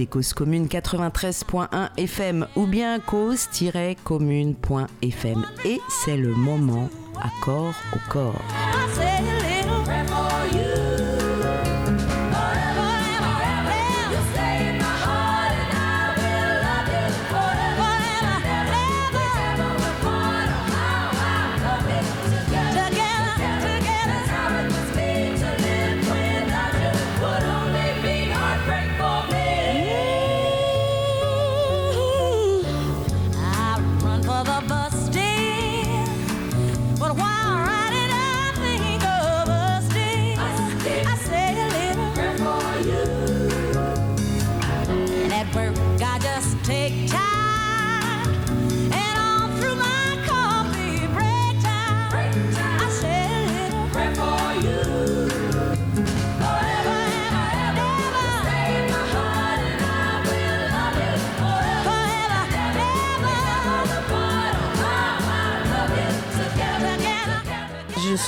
écoutez Cause Commune 93.1 FM ou bien cause-commune.fm. Et c'est le moment corps au corps.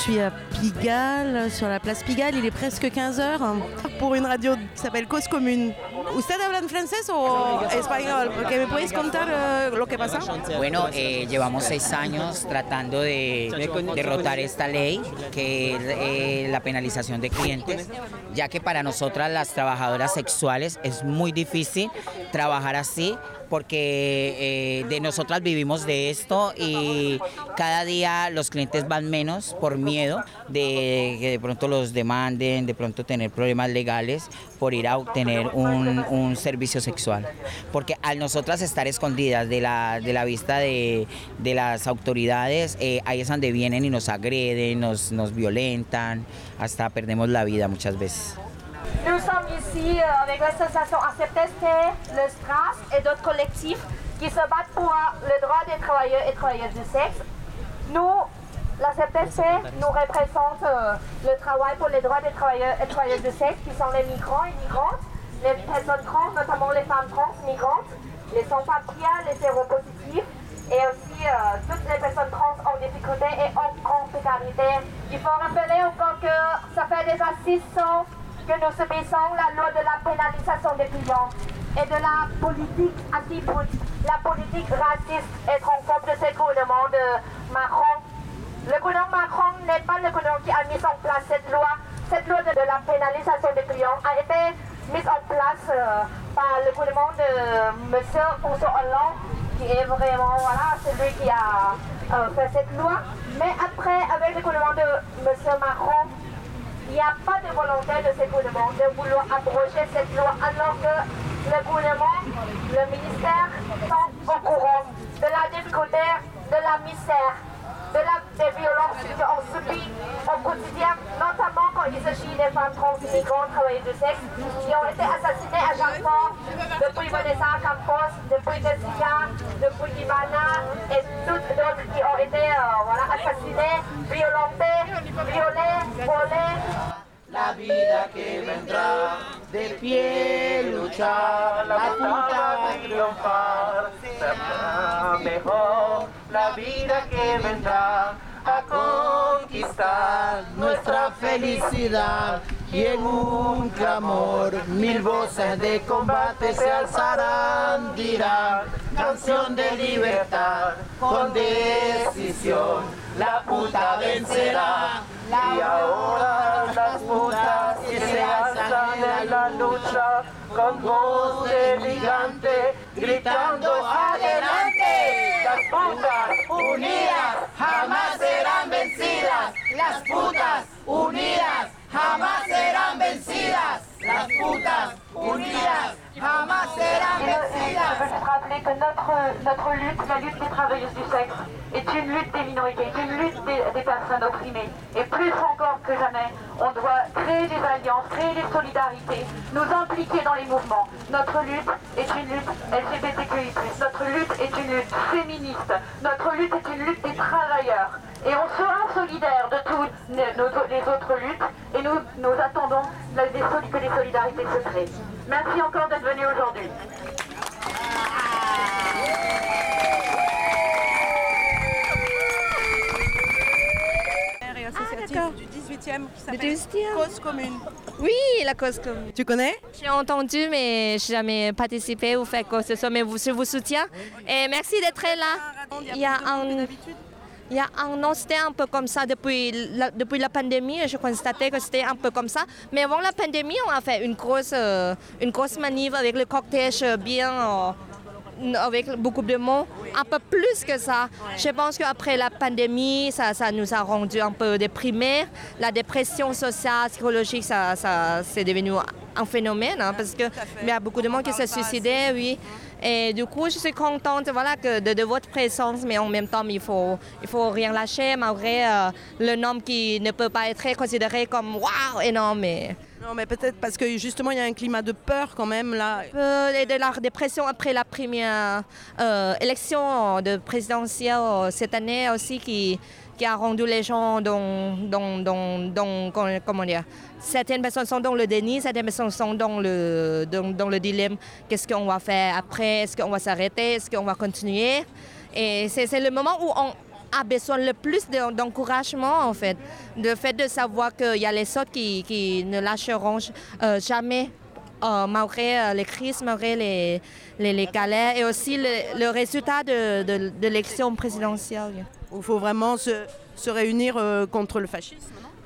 Suis à Pigalle, sur la place Pigalle. Il est presque 15h pour une radio qui s'appelle Cause Commune. ¿Usted habla en francés o español? Porque me podéis contar uh, lo que pasa. Bueno, eh, llevamos seis años tratando de derrotar esta ley, que es eh, la penalización de clientes, ya que para nosotras las trabajadoras sexuales es muy difícil trabajar así porque eh, de nosotras vivimos de esto y cada día los clientes van menos por miedo de que de pronto los demanden, de pronto tener problemas legales por ir a obtener un, servicio sexual. Porque al nosotras estar escondidas de la, de la vista de, las autoridades, eh, ahí es donde vienen y nos agreden, nos, nos violentan, hasta perdemos la vida muchas veces. Nous sommes ici euh, avec l'association ACPST, le STRAS et d'autres collectifs qui se battent pour le droit des travailleurs et travailleuses du sexe. Nous, la CPC nous représente euh, le travail pour les droits des travailleurs et travailleuses du sexe qui sont les migrants et migrantes, les personnes trans, notamment les femmes trans migrantes, les sans-papiers, les séropositifs et aussi euh, toutes les personnes trans en difficulté et en grande précarité. Il faut rappeler encore que ça fait déjà 600 que nous subissons la loi de la pénalisation des clients et de la politique anti la politique raciste et transphobe de ce gouvernement de Macron. Le gouvernement Macron n'est pas le gouvernement qui a mis en place cette loi. Cette loi de, la pénalisation des clients a été mise en place euh, par le gouvernement de M. François Hollande, qui est vraiment voilà, celui qui a euh, fait cette loi. Mais après, avec le gouvernement de M. Macron, il n'y a pas de volonté de ce gouvernement de vouloir abroger cette loi alors que le gouvernement, le ministère sont au courant de la difficulté, de la misère, de la, des violences qu'on subit au quotidien, notamment quand il s'agit des femmes trans, migrants, travailleuses de sexe, qui ont été assassinées à chaque fois, depuis Vanessa Campos, depuis Jessica, depuis Ivana et toutes d'autres qui ont été euh, voilà, assassinées, violentées, violées, volées. la vida que vendrá, de pie luchar, la puta de triunfar, será mejor la vida que vendrá a conquistar nuestra felicidad y en un clamor mil voces de combate se alzarán, dirán canción de libertad con decisión la puta vencerá. Y ahora las putas se alzan en la lucha con voz de gigante gritando adelante las putas unidas jamás serán vencidas. Las putas unidas jamás serán vencidas las putas unidas jamás serán vencidas. Je veux rappeler que notre, notre lutte, la lutte des travailleuses du sexe, est une lutte des minorités, est une lutte des, des, personnes opprimées. Et plus encore que jamais, on doit créer des alliances, créer des solidarités, nous impliquer dans les mouvements. Notre lutte est une lutte LGBTQI+, notre lutte est une lutte féministe, notre lutte est une lutte des travailleurs. Et on sera solidaire de toutes les autres luttes et nous, nous attendons que les solidarités se créent. Merci encore d'être venu aujourd'hui. d'accord. Du 18e qui s'appelle 18e. Cause commune. Oui, la cause commune. Tu connais? J'ai entendu, mais je n'ai jamais participé ou fait quoi que ce soit, mais vous, je vous soutiens. Et merci d'être là. Il y a un... Il y a un an, c'était un peu comme ça depuis la, depuis la pandémie. Je constatais que c'était un peu comme ça. Mais avant la pandémie, on a fait une grosse, euh, une grosse manif avec le cortège bien, euh, avec beaucoup de monde. Un peu plus que ça. Je pense qu'après la pandémie, ça, ça nous a rendu un peu déprimés. La dépression sociale, psychologique, ça, ça c'est devenu un phénomène hein, parce qu'il y a beaucoup de monde qui se suicidait, oui. Et du coup, je suis contente voilà, que de, de votre présence, mais en même temps, il faut, il faut rien lâcher malgré euh, le nom qui ne peut pas être considéré comme waouh énorme. Mais... Non, mais peut-être parce que justement, il y a un climat de peur quand même là. Euh, et de la dépression après la première euh, élection de présidentielle euh, cette année aussi qui, qui a rendu les gens dans, dans, dans, dans comment dire, certaines personnes sont dans le déni, certaines personnes sont dans le, dans, le dilemme. Qu'est-ce qu'on va faire après? Est-ce qu'on va s'arrêter? Est-ce qu'on va continuer? Et c'est le moment où on a besoin le plus de- d'encouragement en fait. Le fait de savoir qu'il y a les autres qui, qui ne lâcheront euh, jamais euh, malgré euh, les crises, malgré les, les, et aussi le, résultat de, de l'élection présidentielle. Il faut vraiment se, se réunir euh, contre le fascisme.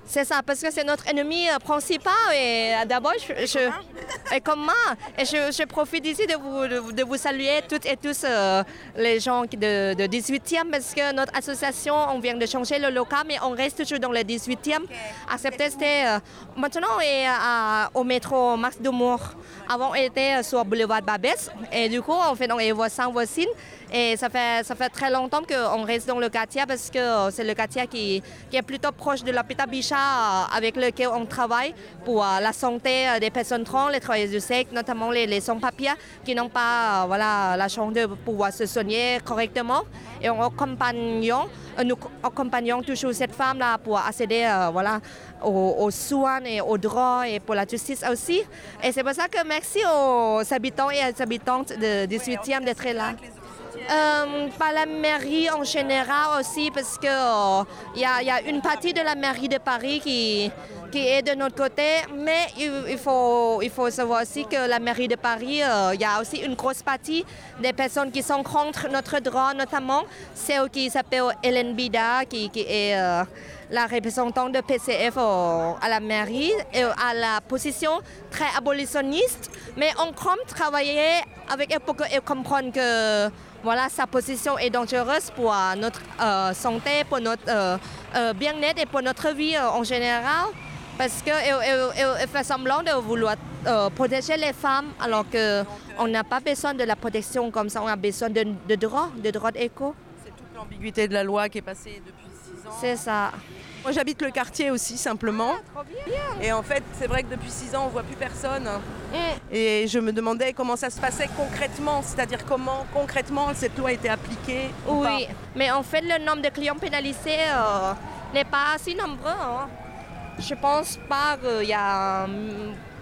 C'est ça, parce que c'est notre ennemi euh, principal. Et euh, d'abord, je, je- et comment Et je, je profite ici de vous, de, vous saluer toutes et tous euh, les gens de, de 18e, parce que notre association, on vient de changer le local, mais on reste toujours dans le 18e. Accepté, c'était euh, maintenant on est à- au métro Max Dumour. Avant, on était sur boulevard Babès. Et du coup, on fait donc les voisins voisines. Et ça fait, ça fait très longtemps qu'on reste dans le quartier parce que euh, c'est le quartier qui, est plutôt proche de l'hôpital Bichat euh, avec lequel on travaille pour euh, la santé euh, des personnes trans, les travailleurs du sexe, notamment les, sans-papiers qui n'ont pas voilà, la chance de pouvoir se soigner correctement. Et on accompagne, euh, nous accompagnons toujours cette femme-là pour accéder voilà, aux, aux soins et aux droits et pour la justice aussi. Et c'est pour ça que merci aux habitants et aux habitantes de 18e d'être là. Euh, par la mairie en général aussi, parce qu'il il y, a- une partie de la mairie de Paris qui, est de notre côté, mais il, faut, il faut savoir aussi que la mairie de Paris, euh, il y a aussi une grosse partie des personnes qui sont contre notre droit, notamment celle qui s'appelle Hélène Bida, qui, est euh, la représentante de PCF à la mairie, et à la position très abolitionniste, mais on compte travailler avec elle pour qu'elle comprenne que voilà, sa position est dangereuse pour euh, notre euh, santé, pour notre euh, bien-être et pour notre vie en général. Parce qu'elle elle, elle- elle fait semblant de vouloir protéger les femmes alors qu'on n'a pas besoin de la protection comme ça, on a besoin de, de droits, de droits d'écho. C'est toute l'ambiguïté de la loi qui est passée depuis six ans. C'est ça. Moi j'habite le quartier aussi simplement. Et en fait c'est vrai que depuis six ans on voit plus personne. Mm. Et je me demandais comment ça se passait concrètement, c'est-à-dire comment concrètement cette loi était appliquée. ou pas. Oui, mais en fait, le nombre de clients pénalisés euh, n'est pas si nombreux. hein. Je pense pas qu'il y a,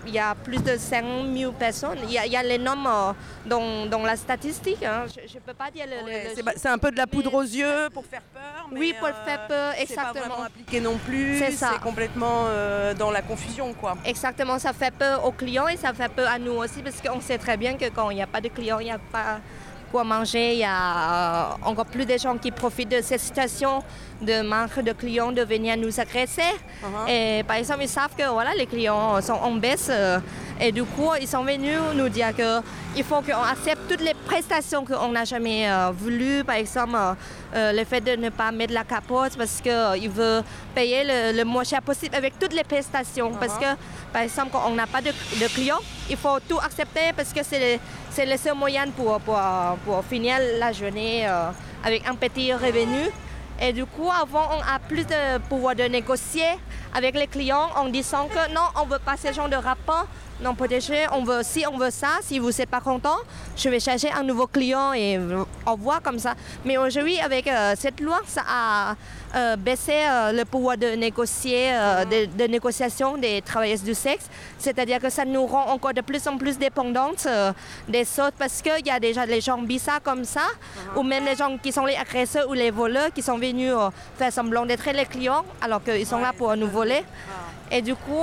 il y a plus de 5000 personnes. Il y a, il y a les nombres euh, dans, dans la statistique. hein. Je ne peux pas dire le, le- Ouais, le c'est un peu de la poudre aux yeux pour faire peur. mais, Oui, pour euh, faire peur, C'est pas exactement. vraiment appliqué non plus. C'est ça. C'est complètement euh, dans la confusion quoi. Exactement, ça fait peur aux clients et ça fait peur à nous aussi parce qu'on sait très bien que quand il n'y a pas de clients, il n'y a pas quoi manger. Il y a euh, encore plus de gens qui profitent de cette situation de manque de clients de venir nous agresser. Uh-huh. Et par exemple, ils savent que voilà, les clients sont en baisse euh, et du coup, ils sont venus nous dire qu'il faut qu'on accepte toutes les prestations qu'on n'a jamais euh, voulu. Par exemple, euh, le fait de ne pas mettre la capote parce qu'ils veulent payer le, le moins cher possible avec toutes les prestations. Parce que, par exemple, quand on n'a pas de, de clients, il faut tout accepter parce que c'est c'est le seul moyen pour, finir la journée euh, avec un petit revenu. Et du coup, avant, on a plus de pouvoir de négocier avec les clients en disant que non, on ne veut pas ce genre de rapport non protégé. On veut, si on veut ça, si vous n'êtes pas content, je vais chercher un nouveau client et on voit comme ça. Mais aujourd'hui, avec euh, cette loi, ça a euh, baissé euh, le pouvoir de négocier, de, de, négociation des travailleuses du sexe. C'est-à-dire que ça nous rend encore de plus en plus dépendantes des autres parce qu'il y a déjà les gens bizarres comme ça, ou même les gens qui sont les agresseurs ou les voleurs qui sont venus faire semblant d'être les clients alors qu'ils sont là pour nous voler. Et du coup,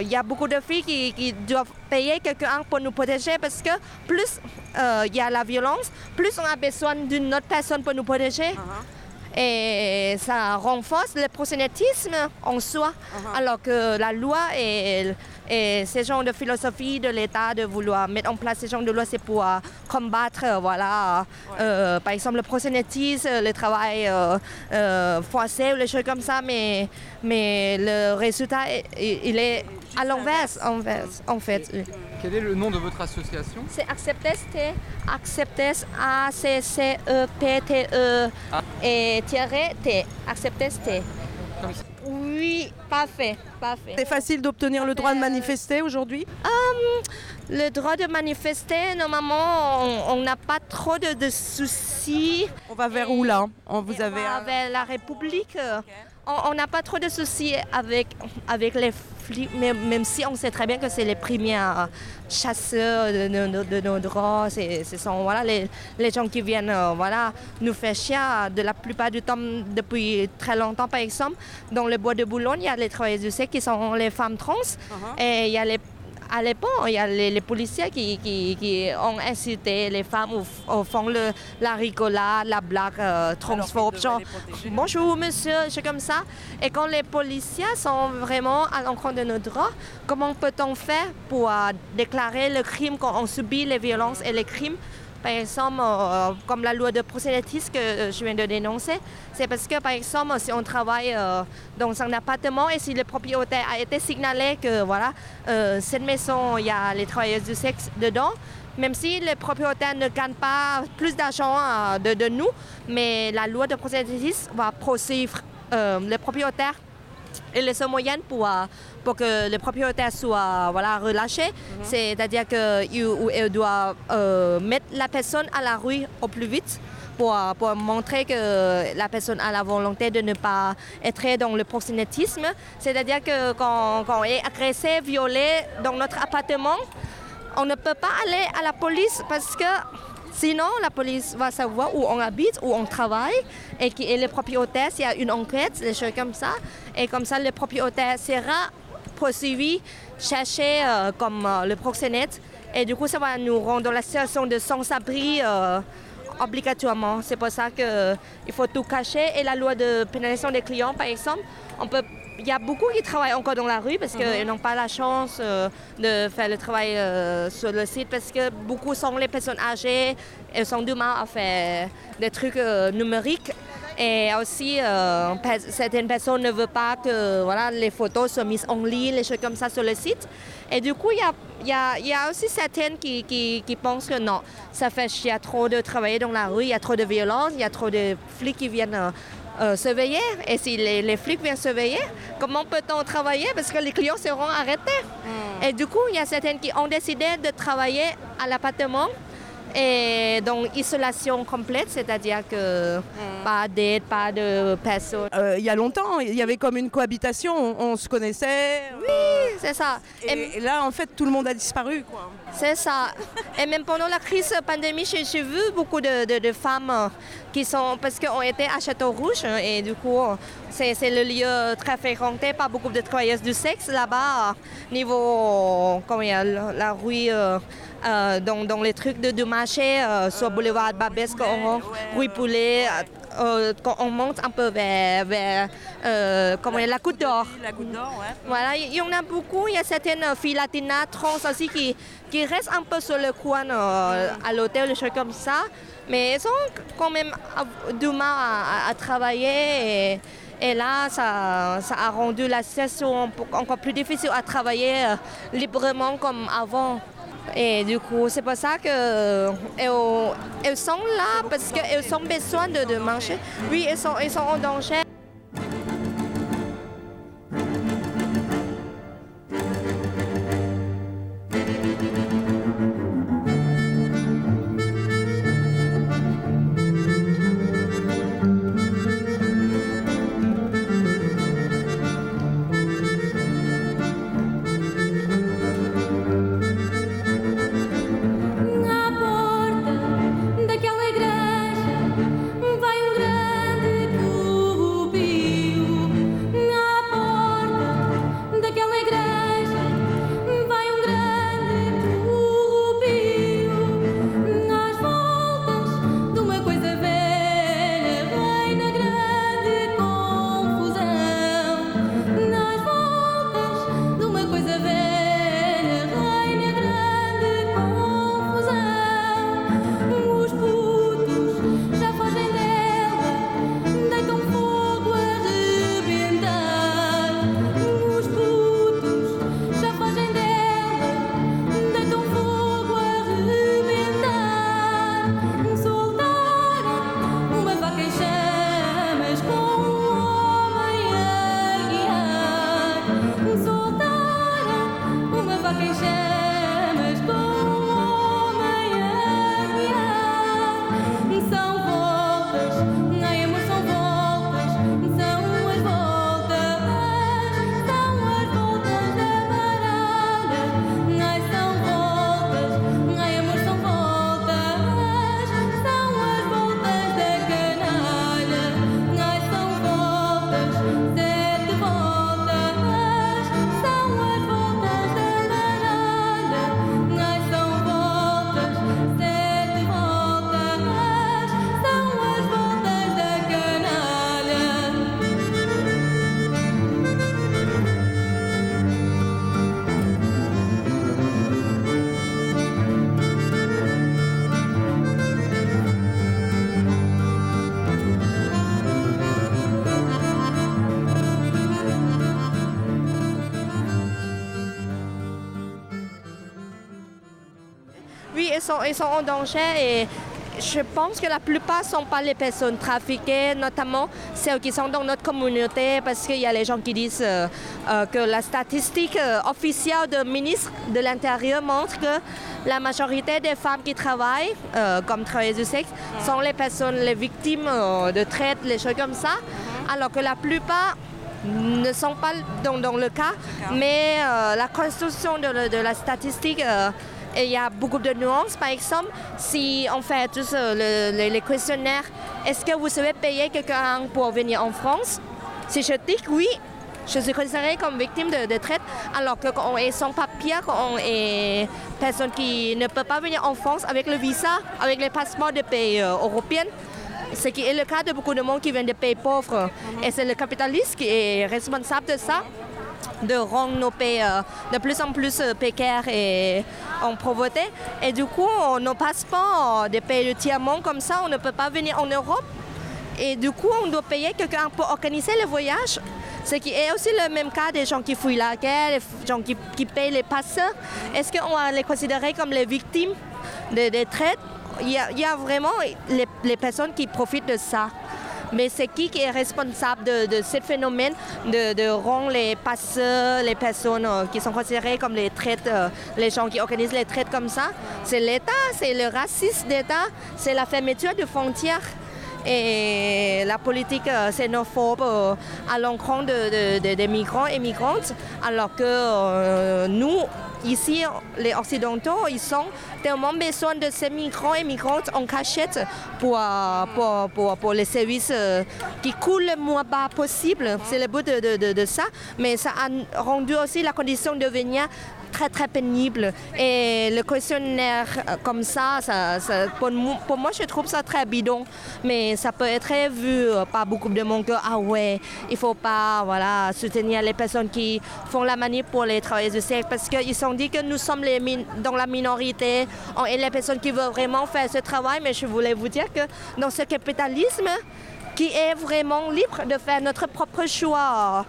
il y a beaucoup de filles qui, doivent payer quelqu'un pour nous protéger parce que plus euh, il y a la violence, plus on a besoin d'une autre personne pour nous protéger. Uh-huh. Et ça renforce le prosélytisme en soi, uh-huh. alors que la loi est et ce genre de philosophie de l'État de vouloir mettre en place ce genre de loi, c'est pour euh, combattre, euh, voilà, euh, par exemple, le prosélytisme, le travail forcé ou les choses comme ça, mais, mais le résultat, il est à l'inverse, en fait. Quel est le nom de votre association C'est Accepteste, Acceptes, A-C-C-E-P-T-E, ah. et Thierry T, Accepteste. Oui, parfait, parfait. C'est facile d'obtenir le droit de manifester aujourd'hui hum, Le droit de manifester, normalement, on n'a pas trop de, soucis. On va vers où là? On vous avez vers la République. On n'a pas trop de soucis avec, avec les même si on sait très bien que c'est les premiers euh, chasseurs de, nos droits, ce sont voilà, les, les, gens qui viennent euh, voilà, nous faire chier de la plupart du temps depuis très longtemps, par exemple. Dans le bois de Boulogne, il y a les travailleurs du sexe qui sont les femmes trans uh-huh. et il y a les à l'époque, il y a les, policiers qui, ont incité les femmes au, fond le, la rigolade, la blague euh, transphobe, genre bonjour monsieur, c'est comme ça. Et quand les policiers sont vraiment à l'encontre de nos droits, comment peut-on faire pour euh, déclarer le crime quand on subit les violences et les crimes? Par exemple, euh, comme la loi de prosélytisme que euh, je viens de dénoncer, c'est parce que, par exemple, si on travaille euh, dans un appartement et si le propriétaire a été signalé que, voilà, cette maison, il y a les travailleuses du sexe dedans, même si le propriétaire ne gagne pas plus d'argent de, nous, mais la loi de prosélytisme va poursuivre le propriétaire et les moyens pour, pour que le propriétaire soit voilà, relâché, mhm. c'est-à-dire qu'il doit euh, mettre la personne à la rue au plus vite. Pour, pour, montrer que la personne a la volonté de ne pas être dans le proxénétisme. C'est-à-dire que quand, quand on est agressé, violé dans notre appartement, on ne peut pas aller à la police parce que Sinon, la police va savoir où on habite, où on travaille, et qui est le propriétaire, s'il y a une enquête, des choses comme ça. Et comme ça, le propriétaire sera poursuivi, cherché euh, comme euh, le proxénète. Et du coup, ça va nous rendre dans la situation de sans-abri euh, obligatoirement. C'est pour ça qu'il faut tout cacher. Et la loi de pénalisation des clients, par exemple, on peut il y a beaucoup qui travaillent encore dans la rue parce qu'ils mhm. n'ont pas la chance euh, de faire le travail euh, sur le site parce que beaucoup sont les personnes âgées, elles sont du mal à faire des trucs euh, numériques. Et aussi, certaines personnes ne veulent pas que voilà, les photos soient mises en ligne, les choses comme ça sur le site. Et du coup, il y a, y, y a, aussi certaines qui, qui, qui, pensent que non, ça fait chier trop de travailler dans la rue, il y a trop de violence, il y a trop de flics qui viennent euh, surveiller. Et si les, flics viennent surveiller, comment peut-on travailler? Parce que les clients seront arrêtés. Hmm. Et du coup, il y a certaines qui ont décidé de travailler à l'appartement et donc isolation complète, c'est-à-dire que hmm. pas d'aide, pas de personne. Euh, il y a longtemps, il y avait comme une cohabitation, on, se connaissait. Oui, c'est ça. Et, là, en fait, tout le monde a disparu. C'est ça. et même pendant la crise pandémie, j'ai vu beaucoup de, femmes qui sont, parce qu'on était à Château-Rouge, et du coup, c'est le lieu très fréquenté par beaucoup de travailleuses du sexe là-bas, niveau, comment il y a, la rue. Euh, euh, dans, les trucs de, marché, euh, sur boulevard Babesque, rue Poulet, euh, quand on monte un peu vers, vers comment la d'Or. La Goutte d'Or, ouais. Voilà, il y en a beaucoup. Il y a certaines filles latinas, trans aussi, qui, qui restent un peu sur le coin à l'hôtel, des choses comme ça. Mais elles ont quand même du mal à, travailler. Et, là, ça, ça, a rendu la situation encore plus difficile à travailler librement comme avant. Et du coup, c'est pour ça qu'elles elles sont là parce qu'elles ont besoin de, de manger. Oui, elles sont, elles sont en danger. Sont, ils sont en danger et je pense que la plupart ne sont pas les personnes trafiquées, notamment celles qui sont dans notre communauté, parce qu'il y a les gens qui disent euh, euh, que la statistique euh, officielle du ministre de l'Intérieur montre que la majorité des femmes qui travaillent comme travailleuses du sexe sont les personnes, les victimes de traite, les choses comme ça, alors que la plupart ne sont pas dans, le cas, mais la construction de, la statistique il y a beaucoup de nuances. Par exemple, si on fait tous les questionnaires, est-ce que vous savez payer quelqu'un pour venir en France? Si je dis oui, je suis considérée comme victime de, traite, alors qu'on est sans papier, qu'on est personne qui ne peut pas venir en France avec le visa, avec les passeports de pays euh, européens. Ce qui est le cas de beaucoup de monde qui viennent de pays pauvres. Et c'est le capitaliste qui est responsable de ça de rendre nos pays euh, de plus en plus euh, précaires et en pauvreté. Et du coup, nos passeports des pays de tiers-monde comme ça, on ne peut pas venir en Europe. Et du coup, on doit payer quelqu'un pour organiser le voyage. Ce qui est aussi le même cas des gens qui fouillent la guerre, des gens qui, payent les passeurs. Est-ce qu'on va les considérer comme les victimes des traites il y, a, vraiment les personnes qui profitent de ça. Mais c'est qui qui est responsable de, ce phénomène de, rendre les passeurs, les personnes euh, qui sont considérées comme les traites, euh, les gens qui organisent les traites comme ça? C'est l'État, c'est le racisme d'État, c'est la fermeture de frontières et la politique euh, xénophobe à l'encontre des migrants et migrantes, alors que nous, Ici, les Occidentaux, ils ont tellement besoin de ces migrants et migrantes en cachette pour, pour, pour, les services euh, qui coulent le moins bas possible. C'est le but de, de, ça. Mais ça a rendu aussi la condition de venir très très pénible. Et le questionnaire euh, comme ça, ça, pour, moi, je trouve ça très bidon. Mais ça peut être vu euh, par beaucoup de monde que, ah ouais, il faut pas voilà, soutenir les personnes qui font la manip pour les travailleurs du sexe parce qu'ils ont dit que nous sommes les dans la minorité et les personnes qui veulent vraiment faire ce travail. Mais je voulais vous dire que dans ce capitalisme, qui est vraiment libre de faire notre propre choix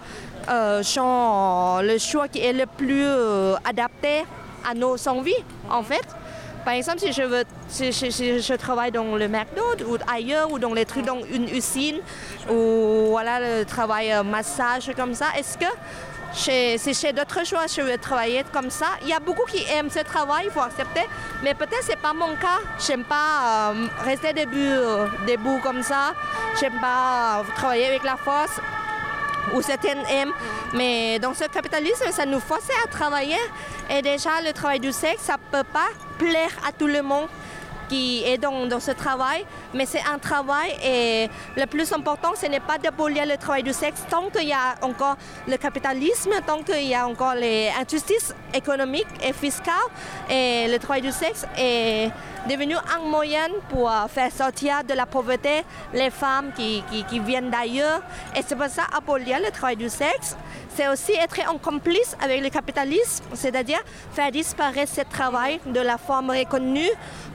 euh, le choix qui est le plus euh, adapté à nos envies, en fait. Par exemple, si je, veux, si, je travaille dans le McDonald's ou ailleurs, ou dans les trucs dans une usine, ou voilà, le travail euh, massage comme ça, est-ce que si j'ai d'autres choix, je veux travailler comme ça. Il y a beaucoup qui aiment ce travail, il faut accepter. Mais peut-être ce n'est pas mon cas. Je n'aime pas rester debout, debout comme ça. Je n'aime pas travailler avec la force ou certaines aiment. Mais dans ce capitalisme, ça nous force à travailler. Et déjà, le travail du sexe, ça ne peut pas plaire à tout le monde qui est dans, ce travail, mais c'est un travail et le plus important, ce n'est pas d'abolir le travail du sexe tant qu'il y a encore le capitalisme, tant qu'il y a encore les injustices économiques et fiscales le travail du sexe est devenu un moyen pour faire sortir de la pauvreté les femmes qui, qui, viennent d'ailleurs. Et c'est pour ça abolir le travail du sexe, c'est aussi être en complice avec le capitalisme, c'est-à-dire faire disparaître ce travail de la forme reconnue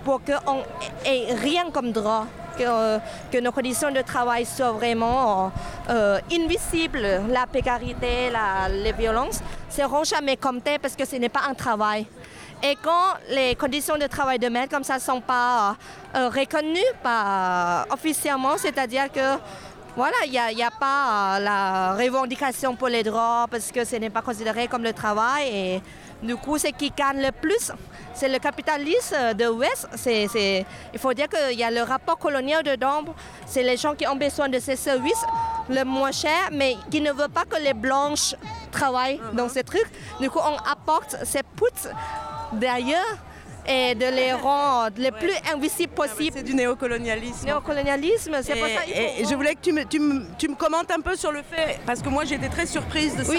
pour qu'on ait rien comme droit. Que, que, nos conditions de travail soient vraiment euh, invisibles. La précarité, la, les violences seront jamais comptées parce que ce n'est pas un travail. Et quand les conditions de travail de maître comme ça ne sont pas euh, reconnues pas, officiellement, c'est-à-dire que voilà, il n'y a, pas euh, la revendication pour les droits parce que ce n'est pas considéré comme le travail. Et du coup, ce qui gagne le plus, c'est le capitalisme de l'Ouest. il faut dire qu'il y a le rapport colonial dedans. C'est les gens qui ont besoin de ces services le moins cher, mais qui ne veulent pas que les blanches travaillent dans ces trucs. Du coup, on apporte ces poutres d'ailleurs et de les rendre les plus invisibles possible. C'est du néocolonialisme. Néocolonialisme, c'est pour ça. Et, je voulais que tu me, tu, me, tu me, commentes un peu sur le fait, parce que moi j'étais très surprise de ça,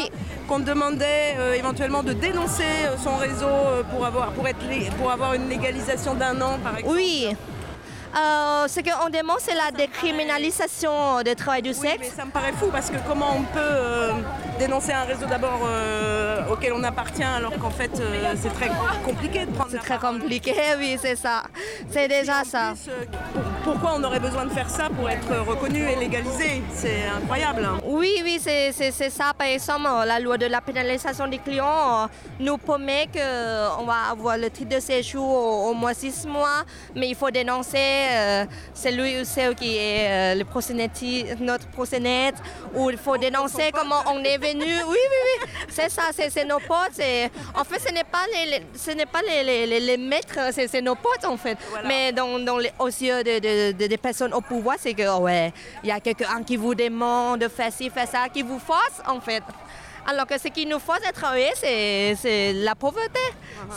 qu'on demandait euh, éventuellement de dénoncer euh, son réseau euh, pour, avoir, pour, être, pour avoir une légalisation d'un an, par exemple. Oui. Euh, ce qu'on demande, c'est la décriminalisation du travail du sexe. mais ça me paraît fou parce que comment on peut dénoncer un réseau d'abord euh, auquel on appartient alors qu'en fait euh, c'est très compliqué de prendre C'est très parole. compliqué, oui, c'est ça. C'est déjà ça. plus, euh, pourquoi on aurait besoin de faire ça pour être reconnu et légalisé? C'est incroyable. hein. Oui, oui, c'est ça. Par exemple, euh, la loi de la pénalisation des clients euh, nous promet qu'on va avoir le titre de séjour au, au moins six mois, mais il faut dénoncer euh, celui ou celle qui est euh, le proxénéti- notre proxénète, ou il faut dénoncer comment on est venu. Oui, oui, oui, c'est ça, c'est c'est nos potes. c'est- En fait, ce n'est pas les, les- ce n'est pas les, les- maîtres, c'est c'est nos potes en fait. Voilà. Mais dans, dans les, aux yeux de, de- de- des personnes au pouvoir, c'est que ouais, il y a quelqu'un qui vous demande de faire ci, faire ça, qui vous force en fait. Alors que ce qui nous force à travailler, c'est la pauvreté,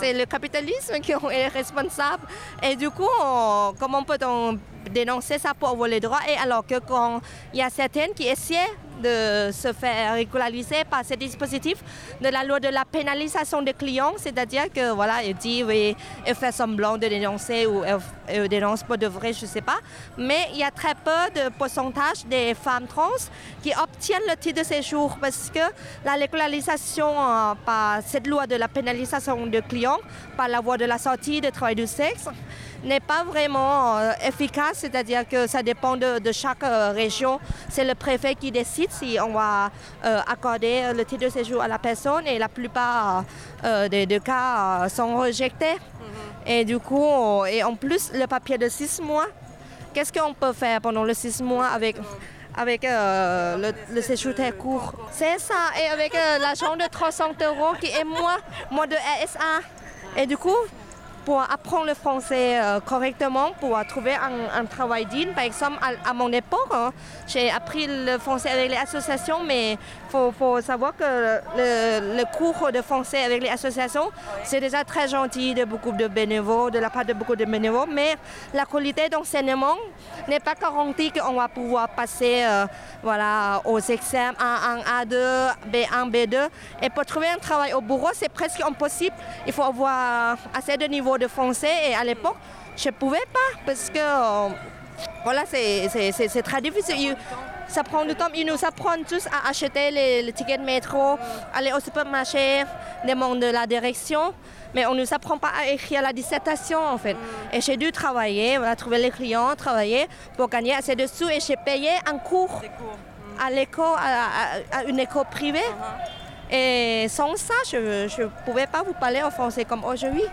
c'est le capitalisme qui est responsable. Et du coup, on- comment peut-on dénoncer ça pour avoir les droits? Et alors que quand il y a certaines qui essaient de se faire régulariser par ce dispositif de la loi de la pénalisation des clients, c'est-à-dire que voilà, il dit oui, elle fait semblant de dénoncer ou elle, dénonce pas de vrai, je sais pas. Mais il y a très peu de pourcentage des femmes trans qui obtiennent le titre de séjour parce que la régularisation euh, par cette loi de la pénalisation des clients, par la voie de la sortie de travail du sexe, n'est pas vraiment euh, efficace, c'est-à-dire que ça dépend de, de chaque euh, région. C'est le préfet qui décide si on va euh, accorder euh, le titre de séjour à la personne et la plupart euh, des, des cas sont rejetés. Et du coup, on- et en plus, le papier de six mois, qu'est-ce qu'on peut faire pendant les six mois avec avec euh, le, le séjour très court? C'est ça, et avec euh, l'argent de 300 euros qui est moi, moi de RSA. Et du coup, pour apprendre le français euh, correctement, pour trouver un, travail digne. Par exemple, à, mon époque, hein, j'ai appris le français avec les associations, mais faut, faut savoir que le, le cours de français avec les associations, c'est déjà très gentil de beaucoup de bénévoles, de la part de beaucoup de bénévoles, mais la qualité d'enseignement n'est pas garantie qu'on va pouvoir passer euh, voilà, aux examens A1, A2, B1, B2. Et pour trouver un travail au bureau, c'est presque impossible. Il faut avoir assez de niveau de français. Et à l'époque, je ne pouvais pas parce que euh, voilà, c'est très difficile. Ça prend du temps. Ils nous apprennent tous à acheter les, les tickets de métro, aller au supermarché, demander la direction. Mais on ne nous apprend pas à écrire la dissertation en fait. Et j'ai dû travailler, voilà, trouver les clients, travailler pour gagner assez de sous. Et j'ai payé un cours à l'école, à, à- à une école privée. Et sans ça, je ne pouvais pas vous parler en français comme aujourd'hui.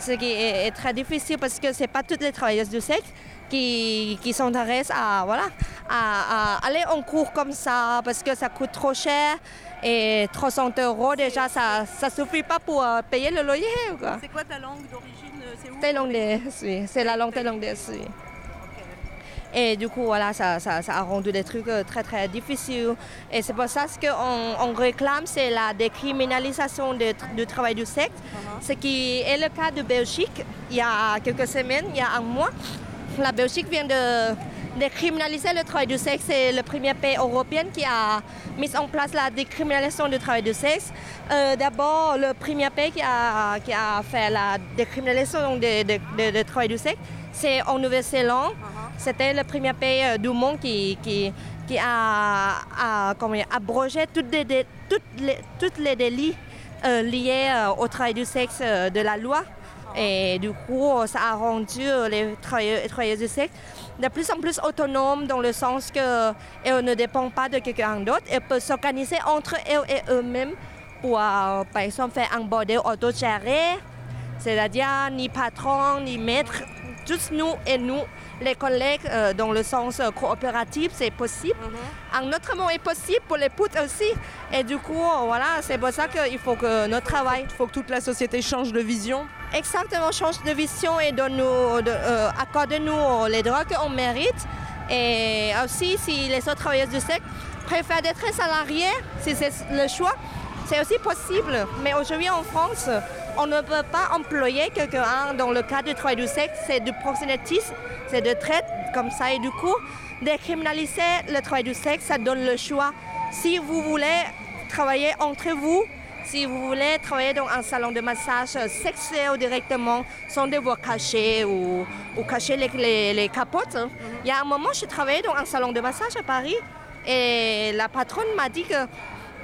Ce qui est, est très difficile parce que ce n'est pas toutes les travailleuses du sexe qui, qui s'intéressent à, voilà, à, à aller en cours comme ça parce que ça coûte trop cher. Et 300 euros, déjà, ça ne suffit pas pour euh, payer le loyer. quoi? C'est quoi ta langue d'origine? C'est où? Thaïlandais, oui. C'est la langue thaïlandaise, oui. Et du coup, voilà, ça, ça, ça a rendu des trucs euh, très, très difficiles. Et c'est pour ça ce qu'on on réclame, c'est la décriminalisation de du travail du sexe. Ce qui est le cas de Belgique. Il y a quelques semaines, il y a un mois, la Belgique vient de décriminaliser le travail du sexe. C'est le premier pays européen qui a mis en place la décriminalisation du travail du sexe. Euh, D'abord, le premier pays qui a, qui a fait la décriminalisation du de, de- de travail du sexe, c'est en Nouvelle-Zélande. C'était le premier pays euh, du monde qui, qui, qui a, a comment abrogé toutes les, toutes les, toutes les délits euh, liés euh, au travail du sexe de la loi. Et du coup, ça a rendu euh, les travailleurs et du sexe de plus en plus autonomes dans le sens qu'elles ne dépendent pas de quelqu'un d'autre. Elles peuvent s'organiser entre elles et eux-mêmes pour, euh, par exemple, faire un bordel autogéré, c'est-à-dire ni patron, ni maître, tous nous et nous, les collègues, euh, dans le sens euh, coopératif, c'est possible. Un autre mot est possible pour les putes aussi. Et du coup, voilà, c'est pour ça qu'il faut que notre travail Il faut que toute la société change de vision. Exactement change de vision et donne-nous, euh, accorde-nous les droits qu'on mérite. Et aussi, si les autres travailleurs du sexe préfèrent d'être salariés, si c'est le choix, c'est aussi possible. Mais aujourd'hui en France, on ne peut pas employer quelqu'un dans le cadre du travail du sexe. C'est du proxénétisme, c'est de traite comme ça. Et du coup, décriminaliser le travail du sexe, ça donne le choix. Si vous voulez travailler entre vous, si vous voulez travailler dans un salon de massage sexuel directement, sans devoir cacher ou, ou cacher les, les- les capotes, hein. il y a un moment, je travaillais dans un salon de massage à Paris et la patronne m'a dit que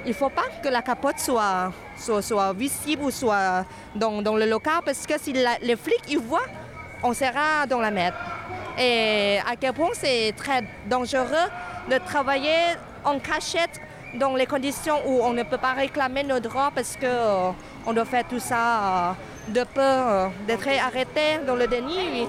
il ne faut pas que la capote soit, soit, soit visible ou soit dans, dans le local parce que si la- les flics ils voient, on sera dans la merde. Et à quel point c'est très dangereux de travailler en cachette dans les conditions où on ne peut pas réclamer nos droits parce qu'on doit faire tout ça euh, de peur euh, d'être arrêté dans le déni.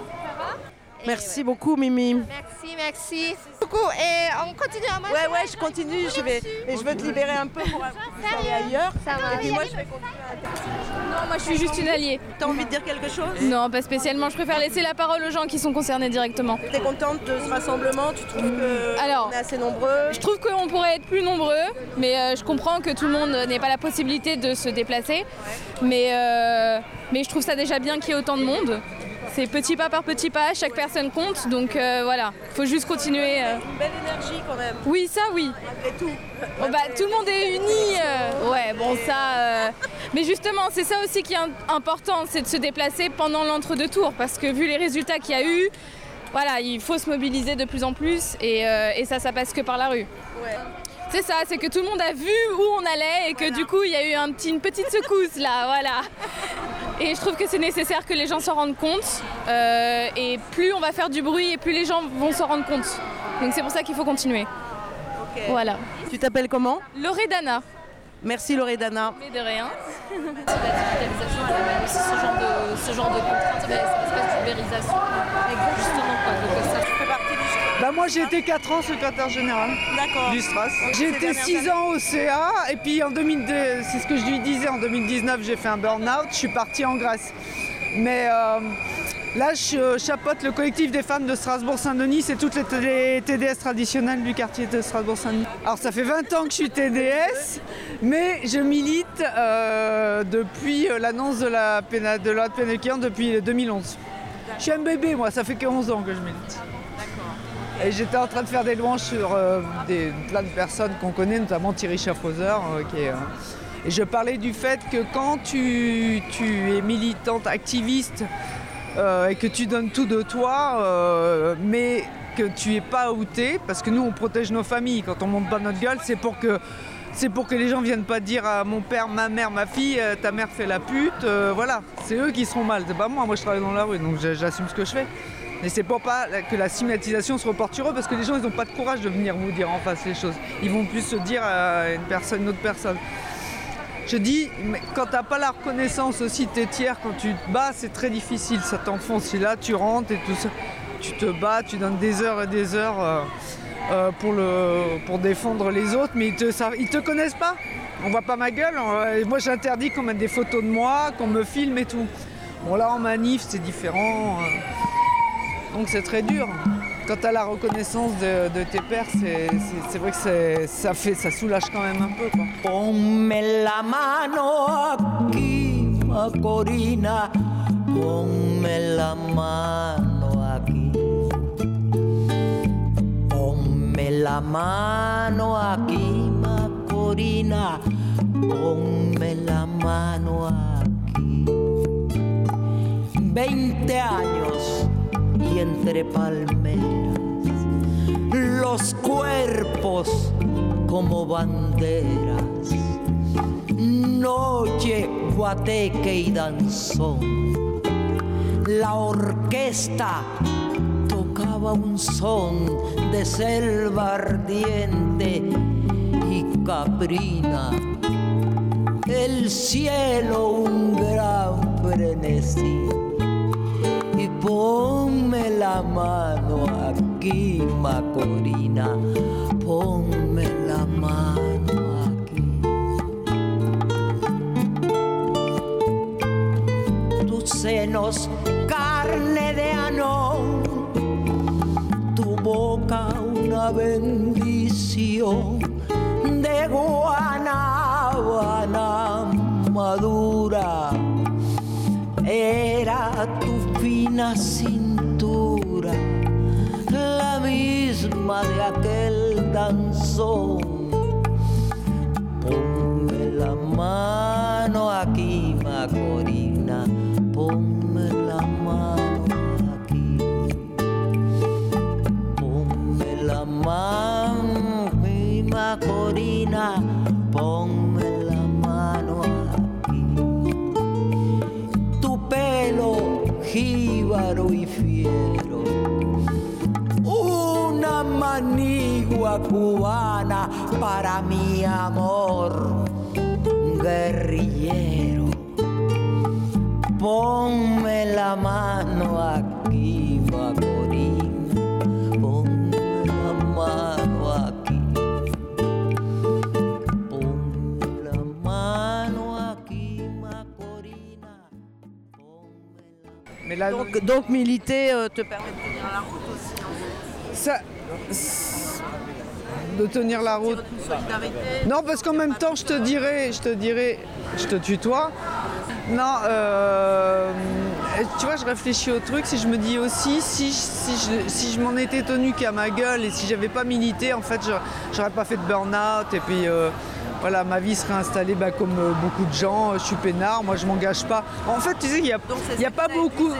Merci beaucoup, Mimi. Merci, merci. Beaucoup. Et on continue à marcher. Ouais, ouais, je continue. Je vais, et je veux te libérer un peu pour, aller ailleurs. Ça va. Et puis moi, je vais continuer à Non, moi je suis juste une alliée. T'as envie de dire quelque chose? Non, pas spécialement. Je préfère laisser la parole aux gens qui sont concernés directement. T'es contente de ce rassemblement? Tu trouves que Alors, on est assez nombreux? Je trouve qu'on pourrait être plus nombreux, mais euh, je comprends que tout le monde n'ait pas la possibilité de se déplacer. Mais, euh, mais je trouve ça déjà bien qu'il y ait autant de monde. C'est petit pas par petit pas, chaque personne compte, donc euh, voilà, faut juste continuer. euh. Une belle énergie quand même, Oui, ça oui. tout. Bah, tout le monde est uni. euh, ouais, bon ça. euh, Mais justement, c'est ça aussi qui est im- important, c'est de se déplacer pendant l'entre-deux-tours, parce que vu les résultats qu'il y a eu, voilà, il faut se mobiliser de plus en plus, et, et ça, ça passe que par la rue. Ouais. C'est ça, c'est que tout le monde a vu où on allait et que du coup il y a eu un petit, une petite secousse là, voilà. Et je trouve que c'est nécessaire que les gens s'en rendent compte. euh, et plus on va faire du bruit et plus les gens vont s'en rendre compte. Donc c'est pour ça qu'il faut continuer. Voilà. Tu t'appelles comment? Loredana. Merci Loredana. Mais de rien. digitalisation, elle amène aussi ce genre de, ce genre de contraintes, mais cette espèce d'ubérisation. Justement, quoi. Donc ça, fais partie Bah moi j'ai été 4 ans secrétaire général D'accord. du STRAS. J'ai été dernières 6 années- ans au CA et puis en 2002, c'est ce que je lui disais, en 2019 j'ai fait un burn-out, je suis partie en Grèce. Mais euh, là je chapeaute le collectif des femmes de Strasbourg-Saint-Denis, c'est toutes les, TDS traditionnelles du quartier de Strasbourg-Saint-Denis. Alors ça fait 20 ans que je suis TDS, mais je milite euh, depuis euh, l'annonce de la, de la loi de pénitentiaire depuis 2011. Je suis un bébé moi, ça fait que 11 ans que je milite. Et j'étais en train de faire des louanges sur euh, plein de personnes qu'on connaît, notamment Thierry Schaffhauser. euh, euh, et je parlais du fait que quand tu, es militante, activiste, et que tu donnes tout de toi, mais que tu es pas outé, parce que nous on protège nos familles, quand on monte pas notre gueule, c'est pour que c'est pour que les gens viennent pas dire à mon père, ma mère, ma fille, ta mère fait la pute, voilà, c'est eux qui seront mal, c'est pas moi, moi je travaille dans la rue, donc j'a- j'assume ce que je fais. Mais c'est pour pas que la stigmatisation se reporte sur eux parce que les gens ils n'ont pas de courage de venir vous dire en face les choses. Ils vont plus se dire à une personne, une autre personne. Je dis, mais quand t'as pas la reconnaissance aussi tes tiers, quand tu te bats, c'est très difficile, ça t'enfonce. Si là tu rentres et tout ça, tu te bats, tu donnes des heures et des heures euh, euh, pour, pour défendre les autres, mais ils te, te connaissent pas. On voit pas ma gueule. et moi j'interdis qu'on mette des photos de moi, qu'on me filme et tout. Bon là en manif c'est différent. euh, donc c'est très dur. Quand tu la reconnaissance de, tes pères, c'est vrai que ça, fait, ça soulage quand même un peu. Quoi. Ponme la mano aquí, Macorina. Ponme la mano aquí. Ponme la mano aquí, Macorina. Ponme la mano aquí. Veinte años entre palmeras los cuerpos como banderas. Noche, guateque y danzón. La orquesta tocaba un son de selva ardiente y caprina. El cielo un gran frenesí la mano aquí, Macorina, ponme la mano aquí. Tus senos, carne de anón, tu boca una bendición. De guanábana madura. Era tu fina cintura, de aquel danzón. Ponme la mano aquí, Macorina, ponme la mano aquí. Ponme la mano, cubana para mi amor, guerrillero. Ponme la mano aquí, Macorina, ponme la mano aquí. Ponme la mano aquí, Macorina. Mais là, Donc, donc militer euh, te permet de tenir la route aussi. ça, de tenir la route. Non, parce qu'en même temps, je te dirais, je te dirais, je te tutoie. Non, euh, tu vois, je réfléchis au truc. Si je me dis aussi, si, si je, si je m'en étais tenu qu'à ma gueule et si j'avais pas milité, en fait, j'aurais pas fait de burn-out et puis. euh, voilà, ma vie serait installée bah, comme euh, beaucoup de gens. Je suis peinard, moi je m'engage pas. En fait, tu sais, il n'y a, y a pas beaucoup,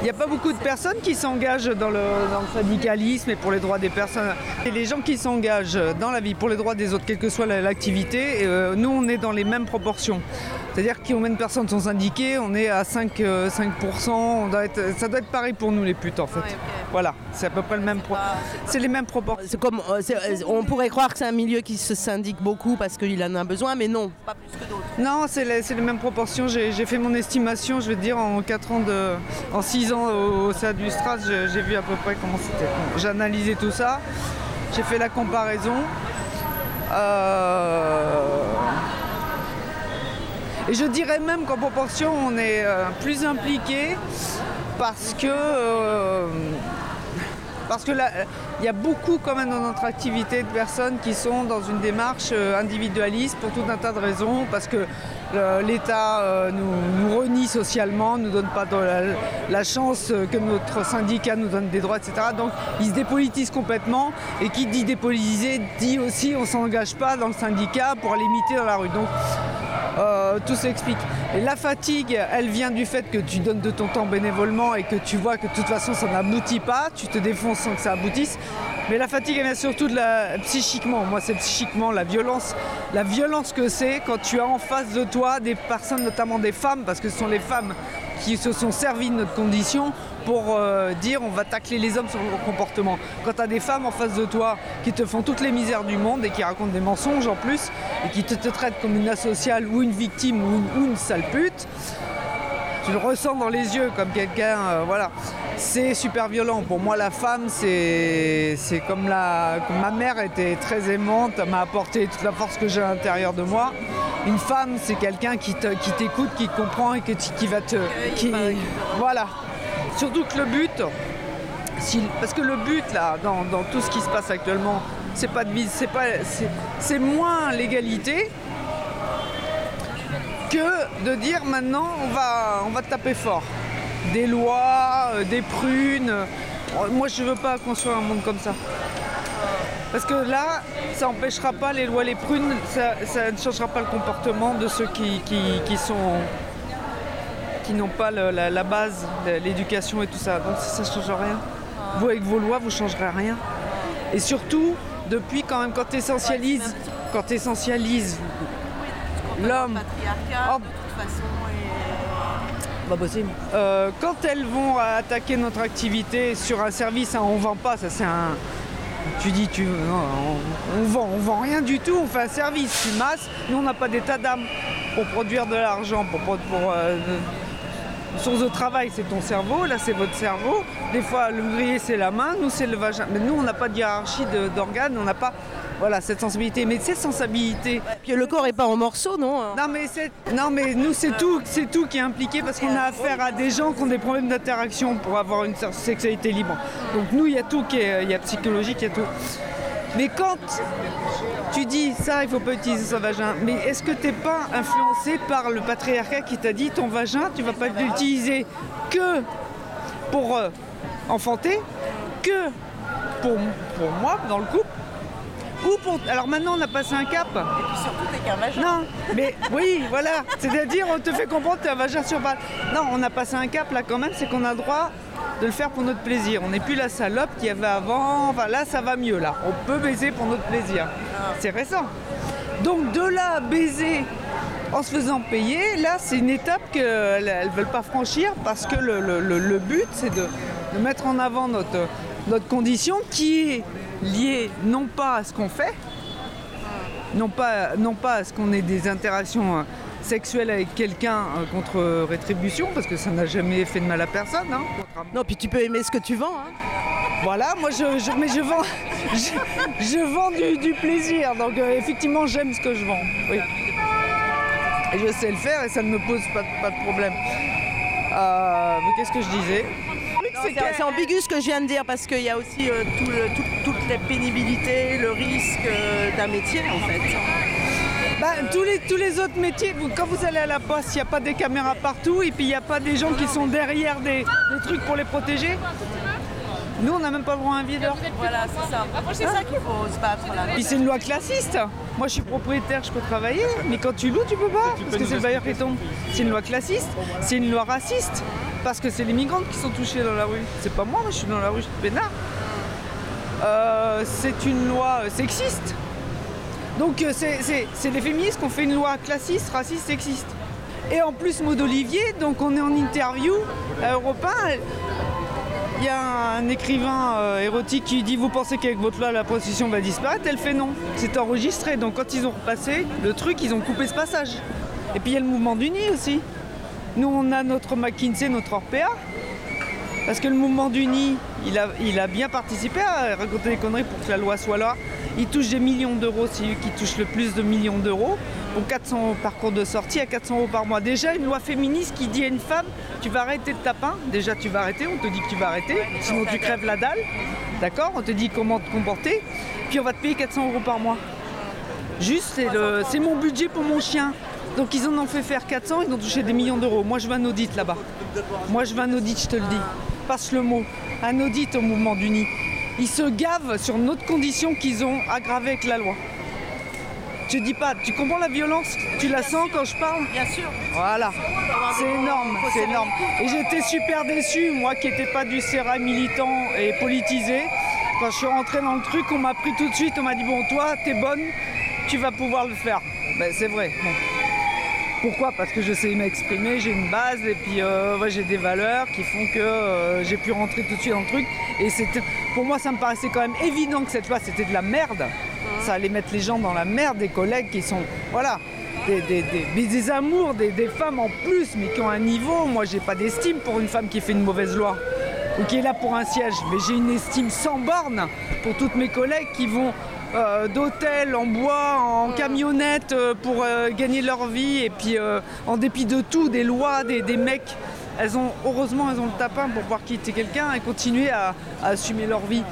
il y a pas beaucoup de personnes qui s'engagent dans le, dans le syndicalisme et pour les droits des personnes. Et les gens qui s'engagent dans la vie pour les droits des autres, quelle que soit la- l'activité, euh, nous on est dans les mêmes proportions. C'est-à-dire combien de personnes sont syndiquées, on est à 5, euh, 5%, on doit être- ça doit être pareil pour nous les putes en fait. Voilà, c'est à peu près le même pro- C'est les mêmes proportions. C'est comme, euh, c'est- euh, on pourrait croire que c'est un milieu qui se syndique beaucoup parce qu'il en a besoin, mais non, pas plus que d'autres. Non, c'est les, c'est les mêmes proportions. J'ai j'ai fait mon estimation, je vais te dire, en 4 ans de. En 6 ans au, au sein du Stras, j'ai vu à peu près comment c'était. J'ai analysé tout ça, j'ai fait la comparaison. Euh, Et je dirais même qu'en proportion, on est euh, plus impliqué parce que. euh, parce que là, il y a beaucoup quand même dans notre activité de personnes qui sont dans une démarche euh, individualiste pour tout un tas de raisons, parce que l'État nous, renie socialement, nous donne pas la, chance que notre syndicat nous donne des droits, etc. Donc ils se dépolitisent complètement, et qui dit dépolitiser dit aussi on s'engage pas dans le syndicat pour aller dans la rue. Euh, tout s'explique. La fatigue, elle vient du fait que tu donnes de ton temps bénévolement et que tu vois que de toute façon ça n'aboutit pas, tu te défonces sans que ça aboutisse. Mais la fatigue, elle vient surtout de la psychiquement. Moi, c'est psychiquement la violence, la violence que c'est quand tu as en face de toi des personnes, notamment des femmes, parce que ce sont les femmes qui se sont servies de notre condition pour euh, dire on va tacler les hommes sur leur comportement. Quand tu as des femmes en face de toi qui te font toutes les misères du monde et qui racontent des mensonges en plus et qui te, te traitent comme une asociale ou une victime ou une, ou une sale pute, tu le ressens dans les yeux comme quelqu'un, euh, voilà. C'est super violent. Pour moi, la femme, c'est c'est comme, la, comme ma mère était très aimante, elle m'a apporté toute la force que j'ai à l'intérieur de moi. Une femme, c'est quelqu'un qui te- qui t'écoute, qui te comprend et que qui va te. qui- voilà. Surtout que le but, parce que le but là, dans, tout ce qui se passe actuellement, c'est pas de c'est pas, c'est- moins l'égalité que de dire maintenant on va, on va taper fort. Des lois, euh, des prunes. Euh, Moi je veux pas construire un monde comme ça. Parce que là, ça n'empêchera pas les lois, les prunes, ça, ne changera pas le comportement de ceux qui- qui sont qui n'ont pas le- la, la base, de l'éducation et tout ça. Donc ça ne change rien. Vous avec vos lois, vous ne changerez rien. Et surtout, depuis quand même quand tu essentialises, quand tu essentialises l'homme. Oh, pas possible. Euh, quand elles vont attaquer notre activité sur un service, hein, on vend pas, ça c'est un. Tu dis, tu, on, on vend, on vend rien du tout, on fait un service, tu masses. Nous, on n'a pas d'état d'âme pour produire de l'argent, pour, pour, pour, euh, source de travail, c'est ton cerveau, là c'est votre cerveau. Des fois, l'ouvrier c'est la main, nous c'est le vagin. Mais nous, on n'a pas de hiérarchie d'organes, on n'a pas voilà, cette sensibilité. Mais cette sensibilité. Puis le corps est pas en morceaux, non Non, mais, c'est- non, mais nous, c'est tout, c'est tout qui est impliqué parce qu'on a affaire à des gens qui ont des problèmes d'interaction pour avoir une sexualité libre. Donc, nous, il y a tout qui est, il y a psychologique, il y a tout. Mais quand tu dis ça, il faut pas utiliser son vagin, mais est-ce que tu n'es pas influencé par le patriarcat qui t'a dit ton vagin, tu vas pas l'utiliser que pour euh, enfanter, que pour, pour moi dans le couple ou pour... Alors maintenant, on a passé un cap. Et puis surtout, t'es qu'un vagin. Non, mais oui, voilà. C'est-à-dire, on te fait comprendre que t'es un vagin sur balle. Non, on a passé un cap là quand même, c'est qu'on a le droit de le faire pour notre plaisir. On n'est plus la salope qu'il y avait avant. Enfin, là, ça va mieux, là. On peut baiser pour notre plaisir. C'est récent. Donc, de là baiser en se faisant payer. Là, c'est une étape qu'elles ne veulent pas franchir parce que le, but, c'est de, mettre en avant notre, condition qui est liée non pas à ce qu'on fait, non pas, non pas à ce qu'on ait des interactions sexuelles avec quelqu'un euh, contre rétribution, parce que ça n'a jamais fait de mal à personne. hein, Non, puis tu peux aimer ce que tu vends. hein. voilà, moi je, je- mais je vends, je, je vends du, du plaisir, donc euh, effectivement j'aime ce que je vends. Oui. Et je sais le faire et ça ne me pose pas, de- pas de problème. Euh, mais qu'est-ce que je disais? C'est ambigu ce que je viens de dire parce qu'il y a aussi euh, tout le- tout- toutes les pénibilités, le risque euh, d'un métier en fait. Bah, tous, les, tous les autres métiers, vous- quand vous allez à la poste, il n'y a pas des caméras partout et puis il n'y a pas des gens qui sont derrière des, des trucs pour les protéger. Nous, on n'a même pas le droit à un videur. Voilà, c'est ça. C'est ça qu'il faut se battre là. Puis c'est une loi classiste. Moi, je suis propriétaire, je peux travailler, mais quand tu loues, tu peux pas, parce que c'est le bailleur qui tombe. C'est une loi classiste, c'est une loi raciste, parce que c'est les migrantes qui sont touchées dans la rue. C'est pas moi, moi, je suis dans la rue, je suis peinard. Euh, c'est une loi euh, sexiste. Donc euh, c'est les féministes qui ont fait une loi classiste, raciste, sexiste. Et en plus, Maud Olivier, donc on est en interview à Europe 1, il y a un écrivain euh, érotique qui dit Vous pensez qu'avec votre loi, la prostitution va disparaître? Elle fait non. C'est enregistré. Donc quand ils ont repassé le truc, ils ont coupé ce passage. Et puis il y a le mouvement du nid aussi. Nous, on a notre McKinsey, notre Orpea. Parce que le mouvement du nid, il a, il a bien participé à raconter des conneries pour que la loi soit là. Il touche des millions d'euros, c'est lui qui touche le plus de millions d'euros. Pour 400 parcours de sortie à 400 euros par mois. Déjà, une loi féministe qui dit à une femme Tu vas arrêter de tapin. Déjà, tu vas arrêter, on te dit que tu vas arrêter. Sinon, tu crèves la dalle. D'accord? On te dit comment te comporter. Puis, on va te payer 400 euros par mois. Juste, c'est mon budget pour mon chien. Donc ils en ont fait faire 400, ils ont touché des millions d'euros. Moi je veux un audit là-bas. Moi je veux un audit, je te le dis. Passe le mot. Un audit au mouvement du nid. Ils se gavent sur notre condition qu'ils ont aggravée avec la loi. Je dis pas, tu comprends la violence? Tu la sens quand je parle? Bien sûr. Voilà. C'est énorme, c'est énorme. Et j'étais super déçu, moi qui n'étais pas du sérail militant et politisé. Quand je suis rentré dans le truc, on m'a pris tout de suite, on m'a dit bon toi, t'es bonne, tu vas pouvoir le faire. Ben c'est vrai. Bon. Pourquoi? Parce que je sais m'exprimer, j'ai une base et puis euh, ouais, j'ai des valeurs qui font que euh, j'ai pu rentrer tout de suite dans le truc. Et c'était, pour moi, ça me paraissait quand même évident que cette loi c'était de la merde. Ça allait mettre les gens dans la merde, des collègues qui sont, voilà, des, des- des- mais des amours, des, des femmes en plus, mais qui ont un niveau. Moi, j'ai pas d'estime pour une femme qui fait une mauvaise loi ou qui est là pour un siège, mais j'ai une estime sans borne pour toutes mes collègues qui vont euh, d'hôtel en bois, en camionnette euh, pour euh, gagner leur vie et puis euh, en dépit de tout, des lois, des, des mecs, elles ont heureusement elles ont le tapin pour pouvoir quitter quelqu'un et continuer à, à assumer leur vie.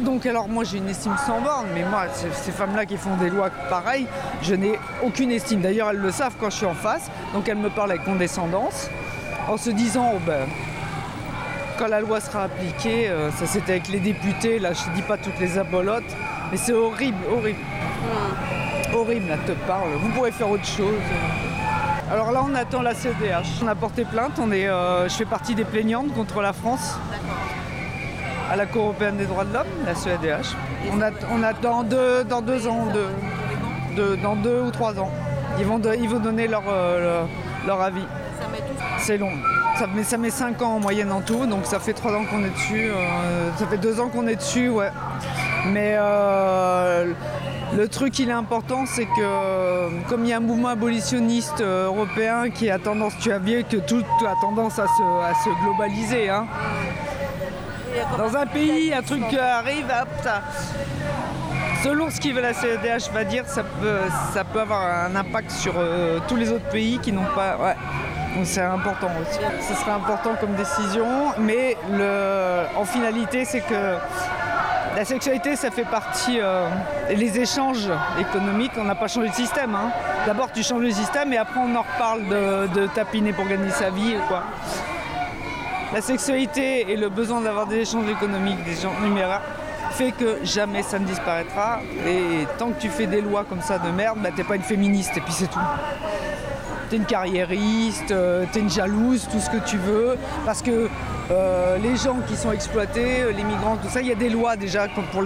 Donc alors moi j'ai une estime sans borne, mais moi ces, ces femmes-là qui font des lois pareilles, je n'ai aucune estime. D'ailleurs elles le savent quand je suis en face, donc elles me parlent avec condescendance, en se disant oh ben quand la loi sera appliquée, euh, ça c'était avec les députés, là je te dis pas toutes les abolotes, mais c'est horrible, horrible. Horrible, là te parle. Vous pourrez faire autre chose. Alors là on attend la CEDH. On a porté plainte, on est, euh, je fais partie des plaignantes contre la France à la Cour européenne des droits de l'homme, la CEDH. On, a, on attend deux, dans deux ans, deux, deux- dans deux ou trois ans. Ils vont, de- ils vont donner leur, euh, leur, leur avis. C'est long. Ça, met, ça met 5 ans en moyenne en tout, donc ça fait 3 ans qu'on est dessus. euh, ça fait 2 ans qu'on est dessus, ouais. Mais euh, le truc, il est important, c'est que comme il y a un mouvement abolitionniste euh, européen qui a tendance, tu as vu que tout a tendance à se, à se globaliser. hein. Dans un pays, un truc arrive, hop, ça. Selon ce que la CEDH va dire, ça peut, ça peut avoir un impact sur tous les autres pays qui n'ont pas. Ouais. C'est important aussi. Ce serait important comme décision, mais en finalité, c'est que la sexualité, ça fait partie. euh, les échanges économiques, on n'a pas changé le système. hein. D'abord, tu changes le système et après, on en reparle de, de tapiner pour gagner sa vie. Quoi. La sexualité et le besoin d'avoir des échanges économiques, des échanges numéraires, fait que jamais ça ne disparaîtra. Et tant que tu fais des lois comme ça de merde, bah, t'es pas une féministe et puis c'est tout. T'es une carriériste, euh, t'es une jalouse, tout ce que tu veux. Parce que euh, les gens qui sont exploités, euh, les migrants, tout ça. Il y a des lois déjà pour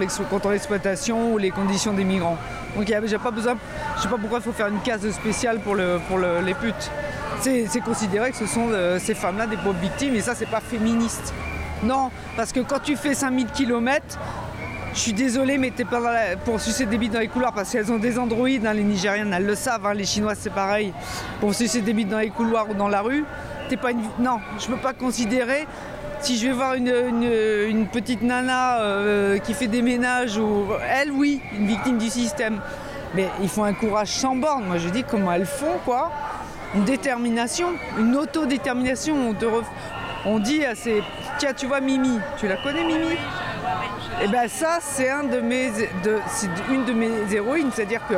l'exploitation ou les conditions des migrants. Donc il n'y a pas besoin, je sais pas pourquoi il faut faire une case spéciale pour, le, pour le- les putes. C'est considéré que ce sont ces femmes-là des pauvres victimes et ça c'est pas féministe. Non, parce que quand tu fais 5000 km, je suis désolé, mais t'es pas dans pour sucer des bites dans les couloirs parce qu'elles ont des androïdes, hein, les Nigériennes, elles le savent, hein, les Chinoises c'est pareil. Pour sucer des bites dans les couloirs ou dans la rue, t'es pas une. Non, je peux pas considérer. Si je vais voir une, petite nana euh, qui fait des ménages, ou elle, oui, une victime du système. Mais ils font un courage sans borne. Moi, je dis comment elles font, quoi. Une détermination, une autodétermination. On, te on dit à ces. Tiens, tu vois Mimi, tu la connais Mimi? Et ben ça, c'est une de mes héroïnes, c'est-à-dire que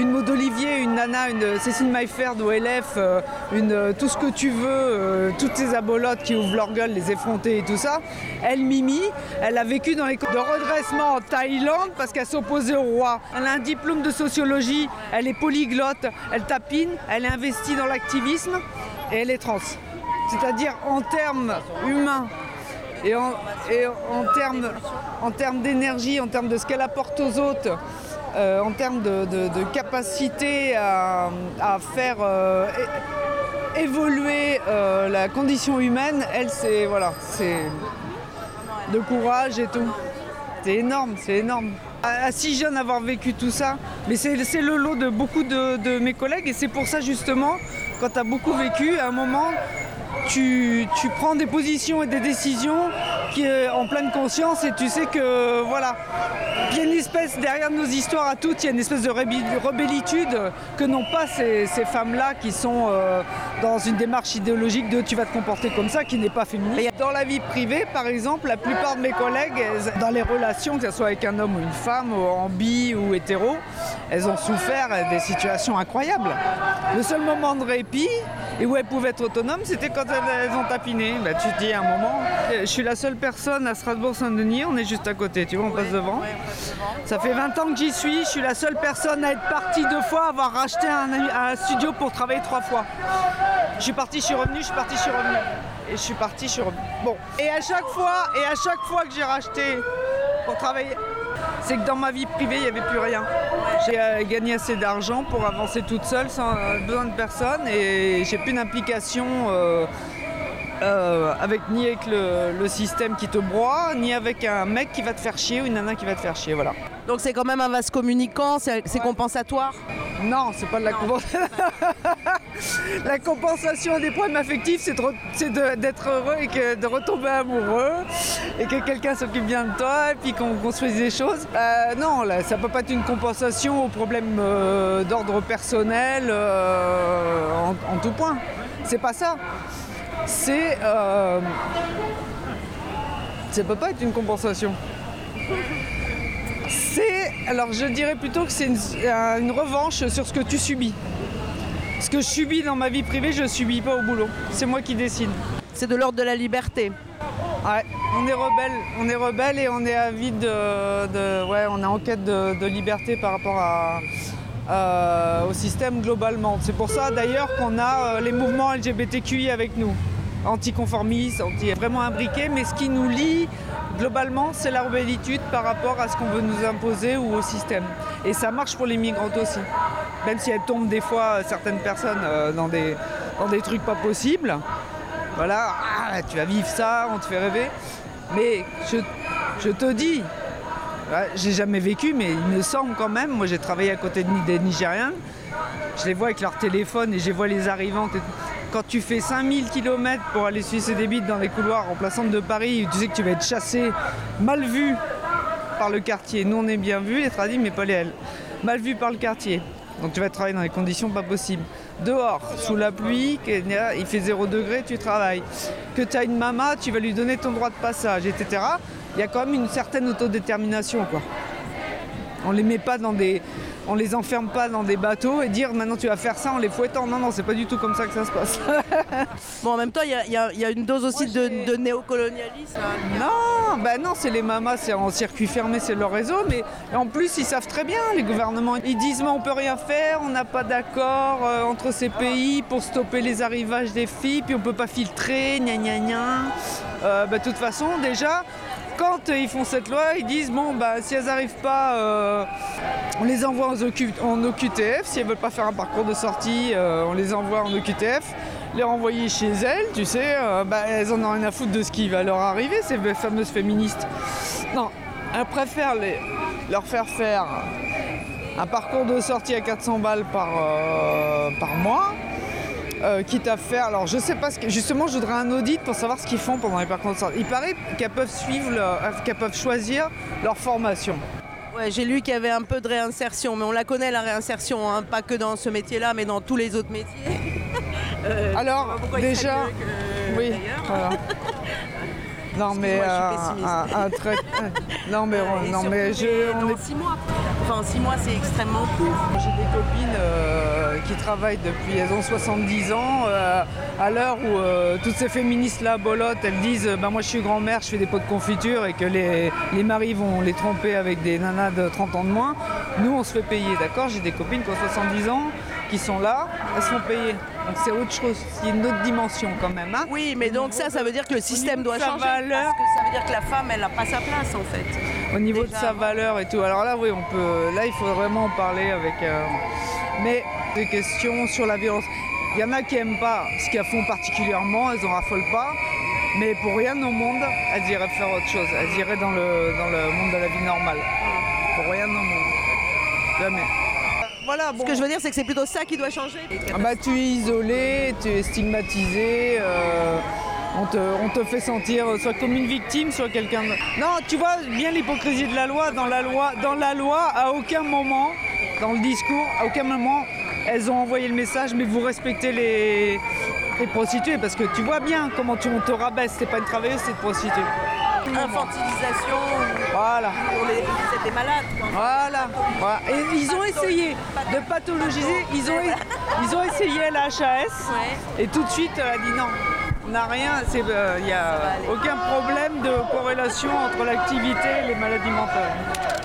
une Maud Olivier, une Nana, une Cécile Maillefert d'OLF, euh, une euh, tout ce que tu veux, euh, toutes ces abolotes qui ouvrent leur gueule, les effrontés et tout ça. Elle, Mimi, elle a vécu dans les camps de redressement en Thaïlande parce qu'elle s'opposait au roi. Elle a un diplôme de sociologie, elle est polyglotte, elle tapine, elle est investie dans l'activisme et elle est trans. C'est-à-dire en termes humains et en, en termes en d'énergie, en termes de ce qu'elle apporte aux autres, euh, en termes de, capacité à, faire euh, évoluer euh, la condition humaine, elle c'est voilà, de courage et tout. C'est énorme, c'est énorme. À, si jeune avoir vécu tout ça, mais c'est c'est le lot de beaucoup de, de mes collègues et c'est pour ça justement, quand tu as beaucoup vécu, à un moment, tu, prends des positions et des décisions qui, euh, en pleine conscience et tu sais que voilà, il y a une espèce derrière nos histoires à toutes, il y a une espèce de rebellitude que n'ont pas ces, femmes-là qui sont euh, dans une démarche idéologique de tu vas te comporter comme ça, qui n'est pas féministe. Dans la vie privée, par exemple, la plupart de mes collègues, dans les relations, que ce soit avec un homme ou une femme, ou en bi ou hétéro, elles ont souffert des situations incroyables. Le seul moment de répit et où elles pouvaient être autonomes, c'était quand elles, elles ont tapiné. Bah, tu te dis à un moment, je suis la seule personne à Strasbourg-Saint-Denis, on est juste à côté, tu vois, on passe devant. Ça fait 20 ans que j'y suis, je suis la seule personne à être partie deux fois, à avoir racheté un, un studio pour travailler trois fois. Je suis parti, je suis revenu, je suis parti, je suis revenu. Et je suis parti, je suis revenu. Bon. Et à chaque fois, et à chaque fois que j'ai racheté pour travailler, c'est que dans ma vie privée, il n'y avait plus rien. J'ai euh, gagné assez d'argent pour avancer toute seule sans euh, besoin de personne et j'ai plus d'implication euh, euh, avec, ni avec le, le système qui te broie, ni avec un mec qui va te faire chier ou une nana qui va te faire chier. Voilà. Donc c'est quand même un vase communicant, c'est compensatoire? Non, c'est pas de la compensation. la compensation des problèmes affectifs, c'est d'être heureux et que, de retomber amoureux et que quelqu'un s'occupe bien de toi et puis qu'on construise des choses. Euh, non, là, ça peut pas être une compensation aux problèmes euh, d'ordre personnel en, en tout point. C'est pas ça. C'est. Euh, ça peut pas être une compensation. C'est. Alors je dirais plutôt que c'est une, un- une revanche sur ce que tu subis. Ce que je subis dans ma vie privée, je ne subis pas au boulot. C'est moi qui décide. C'est de l'ordre de la liberté. Ouais, on est rebelle, on est rebelle et on est avide de, de- ouais, on est en quête de, de liberté par rapport à, euh, au système globalement. C'est pour ça d'ailleurs qu'on a euh, les mouvements LGBTQI avec nous, anticonformistes, anti vraiment imbriqués, mais ce qui nous lie globalement, c'est la rebellitude par rapport à ce qu'on veut nous imposer ou au système. Et ça marche pour les migrantes aussi, même si elles tombent des fois certaines personnes euh, dans des, dans des trucs pas possibles. Voilà, ah, tu vas vivre ça, on te fait rêver. Mais je, je te dis, j'ai jamais vécu, mais il me semble quand même, moi j'ai travaillé à côté de- des Nigériens, je les vois avec leur téléphone et je vois les arrivantes. Quand tu fais 5000 km pour aller sucer des bites dans les couloirs en centre de Paris, tu sais que tu vas être chassé, mal vu par le quartier. Nous on est bien vu, les tradis, mais pas les L. Mal vu par le quartier. Donc tu vas travailler dans des conditions pas possibles. Dehors, sous la pluie, il fait 0 degré, tu travailles. Que tu as une mama, tu vas lui donner ton droit de passage, etc. Il y a quand même une certaine autodétermination. Quoi. On les met pas dans des, on les enferme pas dans des bateaux et dire maintenant tu vas faire ça en les fouettant. Non, non, c'est pas du tout comme ça que ça se passe. Bon, en même temps, il y a- y, y une dose aussi de, de néocolonialisme. Non, bah non, c'est les mamas, c'est en circuit fermé, c'est leur réseau, mais en plus ils savent très bien, les gouvernements, ils disent mais on peut rien faire, on n'a pas d'accord euh, entre ces pays pour stopper les arrivages des filles, puis on peut pas filtrer, gna gna gna. Euh, bah, de toute façon, déjà, quand euh, ils font cette loi, ils disent bon bah si elles n'arrivent pas, euh, on les envoie en, OQ en OQTF, si elles veulent pas faire un parcours de sortie, euh, on les envoie en OQTF. Les renvoyer chez elles, tu sais, bah, elles en ont rien à foutre de ce qui va leur arriver, ces fameuses féministes. Non, elles préfèrent leur faire faire un parcours de sortie à 400 balles par mois, euh, quitte à faire. Alors je sais pas ce que. Justement, je voudrais un audit pour savoir ce qu'ils font pendant les parcours de sortie. Il paraît qu'elles peuvent suivre, leur- euh, qu'elles peuvent choisir leur formation. Ouais, j'ai lu qu'il y avait un peu de réinsertion, mais on la connaît la réinsertion, hein, pas que dans ce métier-là, mais dans tous les autres métiers. Euh, Alors, déjà, que oui, voilà. Non mais, euh, un, un trait- non mais, non surtout mais je, on est six mois. Enfin, six mois, c'est extrêmement court. J'ai des copines qui travaillent depuis, elles ont 70 ans. euh, à l'heure où euh, toutes ces féministes-là, bolottes, elles disent bah, Moi je suis grand-mère, je fais des pots de confiture et que les, les maris vont les tromper avec des nanas de 30 ans de moins. Nous, on se fait payer, d'accord J'ai des copines qui ont 70 ans, qui sont là, elles se font payer. Donc c'est autre chose, c'est une autre dimension quand même. hein. Oui, mais donc ça, ça veut dire que le système doit changer. valeur. Parce que ça veut dire que la femme, elle n'a pas sa place, en fait. au niveau de sa valeur et tout. Alors là, oui, on peut. Là, il faut vraiment en parler avec. euh, Mais des questions sur la violence. Il y en a qui aiment pas ce qu'elles font particulièrement, elles en raffolent pas. Mais pour rien au monde, elles iraient faire autre chose. Elles iraient dans le, dans le monde de la vie normale. Pour rien au monde. Jamais. Voilà, bon. Ce que je veux dire, c'est que c'est plutôt ça qui doit changer. Ah bah, tu es isolé, tu es stigmatisé, euh, on, te, on te fait sentir euh, soit comme une victime, soit quelqu'un de... Non, tu vois bien l'hypocrisie de la loi. Dans la loi, dans la loi, à aucun moment, dans le discours, à aucun moment, elles ont envoyé le message, mais vous respectez les, les prostituées, parce que tu vois bien comment tu, on te rabaisse, c'est pas une travailleuse, c'est une prostituée. Infantilisation, Voilà. malades. quoi. Voilà. Voilà. Et ils ont essayé de pathologiser. Ils ont, ils ont essayé la HAS. Et tout de suite, elle a dit non. N'a rien. Il n'y a aucun problème de corrélation entre l'activité et les maladies mentales.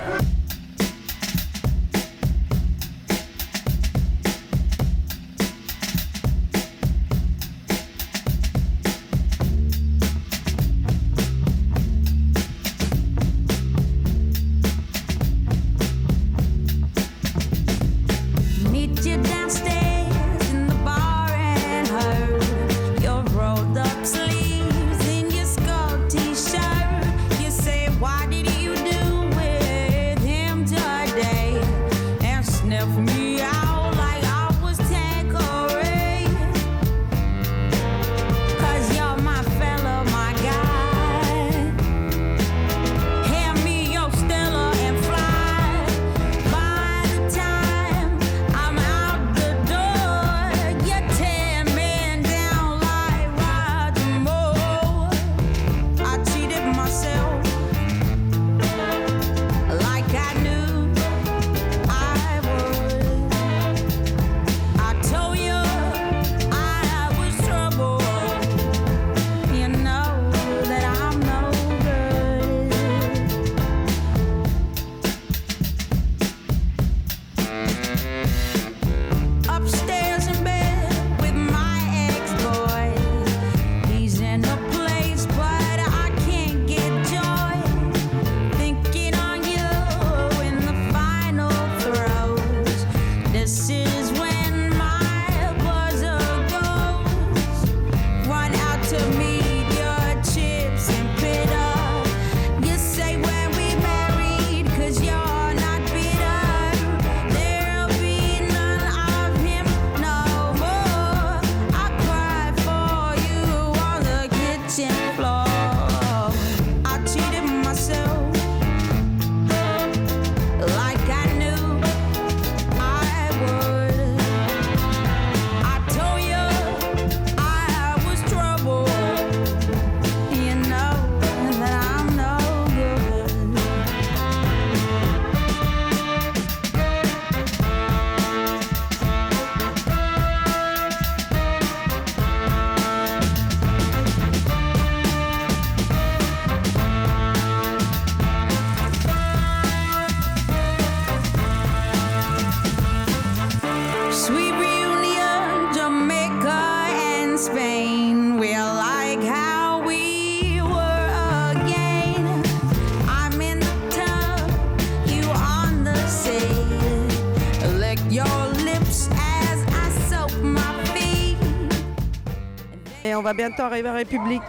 Va bientôt arriver à République.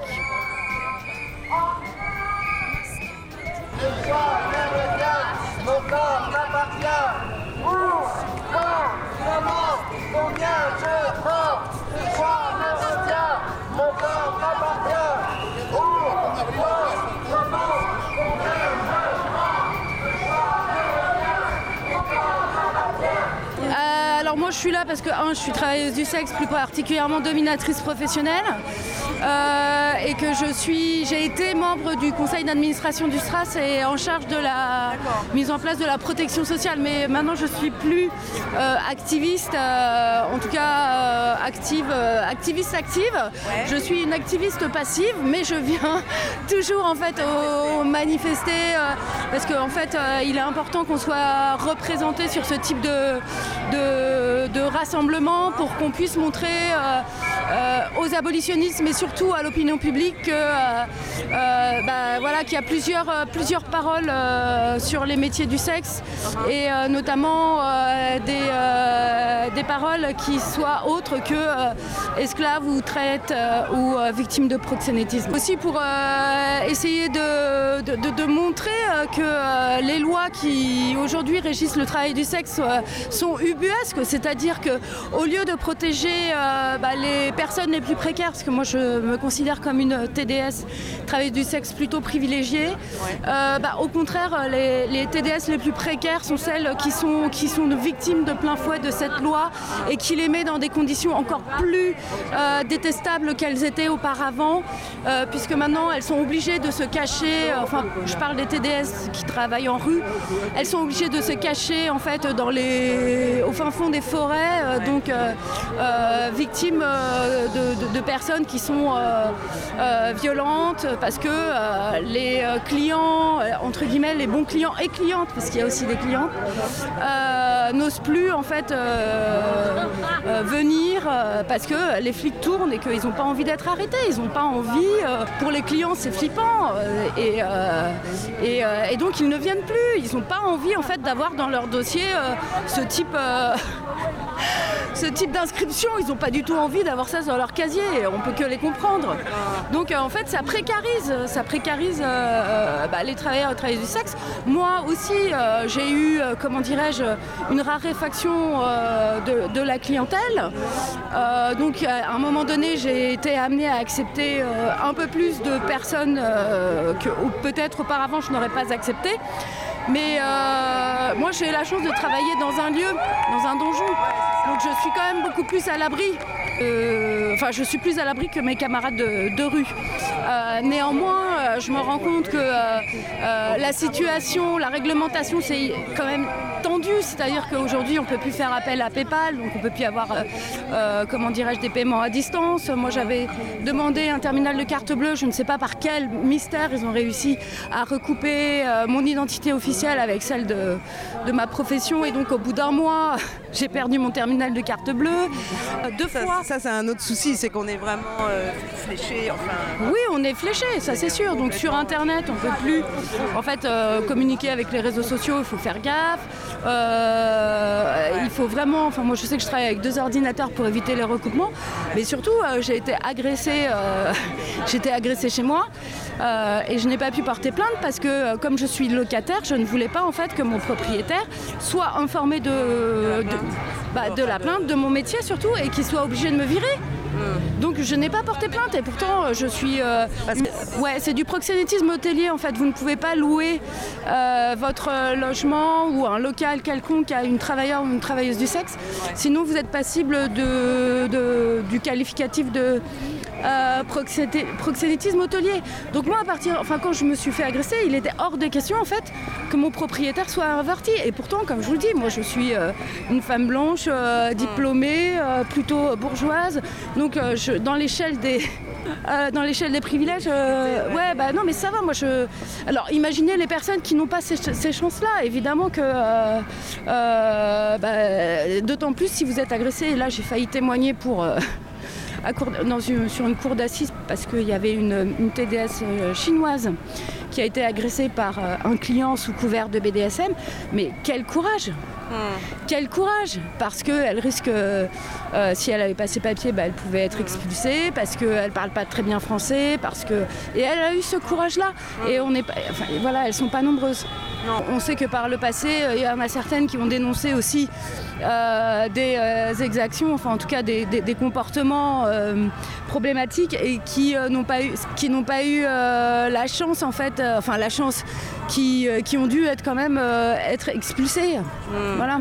Suis là parce que un, je suis travailleuse du sexe, plus particulièrement dominatrice professionnelle, euh, et que je suis, j'ai été membre du conseil d'administration du STRAS et en charge de la mise en place de la protection sociale. Mais maintenant je suis plus euh, activiste, euh, en tout cas active, euh, activiste active. Je suis une activiste passive, mais je viens toujours en fait au manifester euh, parce qu'en fait euh, il est important qu'on soit représenté sur ce type de, de, de rassemblement pour qu'on puisse montrer aux abolitionnistes mais surtout à l'opinion publique que, euh, euh, bah, qu'il y a plusieurs, euh, plusieurs paroles euh, sur les métiers du sexe et euh, notamment euh, des, euh, des paroles qui soient autres que euh, esclaves ou traite euh, ou euh, victimes de proxénétisme. Aussi pour euh, essayer de, de- montrer euh, que euh, les lois qui aujourd'hui régissent le travail du sexe euh, sont ubuesques, c'est-à-dire que au lieu de protéger euh, bah, les personnes les plus précaires, parce que moi je me considère comme une TDS, travailleuse du sexe plutôt privilégiée, euh, bah, au contraire les, les TDS les plus précaires sont celles qui sont, qui sont victimes de plein fouet de cette loi et qui les met dans des conditions encore plus euh, détestables qu'elles étaient auparavant, euh, puisque maintenant elles sont obligées de se cacher, enfin je parle des TDS qui travaillent en rue, elles sont obligées de se cacher en fait dans les, au fin fond des forêts, donc victimes de, personnes qui sont euh, euh, violentes parce que euh, les clients, entre guillemets les bons clients et clientes, parce qu'il y a aussi des clientes, n'osent plus en fait venir parce que les flics tournent et qu'ils n'ont pas envie d'être arrêtés, ils n'ont pas envie. pour les clients, c'est flippant et, donc ils ne viennent plus. Ils n'ont pas envie en fait d'avoir dans leur dossier ce type. ce type d'inscription, ils n'ont pas du tout envie d'avoir ça sur leur casier, on peut que les comprendre. Donc euh, en fait ça précarise, ça précarise euh, euh, bah, les travailleurs du sexe. Moi aussi j'ai eu, comment dirais-je, une raréfaction de, de la clientèle. Donc à un moment donné j'ai été amenée à accepter un peu plus de personnes que peut-être auparavant je n'aurais pas accepté. Mais euh, moi j'ai la chance de travailler dans un lieu, dans un donjon. Donc je suis quand même beaucoup plus à l'abri. Euh, Enfin, je suis plus à l'abri que mes camarades de, rue. Euh, néanmoins, je me rends compte que euh, euh, la situation, la réglementation, c'est quand même tendu. C'est-à-dire qu'aujourd'hui, on ne peut plus faire appel à PayPal, donc on ne peut plus avoir, euh, comment dirais-je, des paiements à distance. Moi, j'avais demandé un terminal de carte bleue. Je ne sais pas par quel mystère ils ont réussi à recouper mon identité officielle avec celle de ma profession. Et donc, au bout d'un mois, j'ai perdu mon terminal de carte bleue euh, deux Ça, fois. ça, c'est un autre souci, c'est qu'on est vraiment euh, fléché. Enfin, Oui, on est fléché, ça c'est sûr. Donc sur Internet, on ne peut plus en fait euh, communiquer avec les réseaux sociaux. Il faut faire gaffe. Euh, il faut vraiment. Enfin, moi, je sais que je travaille avec deux ordinateurs pour éviter les recoupements, mais surtout, j'ai été agressée. j'ai été agressée chez moi. Euh, et je n'ai pas pu porter plainte parce que euh, comme je suis locataire, je ne voulais pas en fait que mon propriétaire soit informé de, de, bah, de la plainte, de mon métier surtout, et qu'il soit obligé de me virer. Donc je n'ai pas porté plainte et pourtant euh, je suis... euh, Ouais, c'est du proxénétisme hôtelier en fait. Vous ne pouvez pas louer euh, votre logement ou un local quelconque à une travailleur ou une travailleuse du sexe. Sinon vous êtes passible de, de- du qualificatif de euh, proxété- proxénétisme hôtelier. Donc moi à partir, enfin quand je me suis fait agresser, il était hors des questions en fait que mon propriétaire soit averti. Et pourtant, comme je vous le dis, moi je suis euh, une femme blanche, euh, diplômée, plutôt bourgeoise. Donc je- dans l'échelle des dans l'échelle des privilèges, ouais, bah non, mais ça va. Moi, je. Alors, imaginez les personnes qui n'ont pas ces, ces chances-là. Évidemment que, bah, d'autant plus si vous êtes agressé. Et là, j'ai failli témoigner pour. Sur une cour d'assises parce qu'il y avait une, une TDS euh, chinoise qui a été agressée par euh, un client sous couvert de BDSM. Mais quel courage Quel courage Parce qu'elle risque, euh, euh, si elle avait pas ses papiers, bah, elle pouvait être expulsée, parce qu'elle parle pas très bien français, parce que... Et elle a eu ce courage-là. Et on n'est pas... Enfin, voilà, elles sont pas nombreuses. On sait que par le passé, euh, il y en a certaines qui ont dénoncé aussi euh, des euh, exactions, enfin en tout cas des, des- des comportements problématiques et qui n'ont pas eu, qui n'ont pas eu la chance en fait, enfin la chance, qui, qui ont dû être quand même être expulsées. Voilà.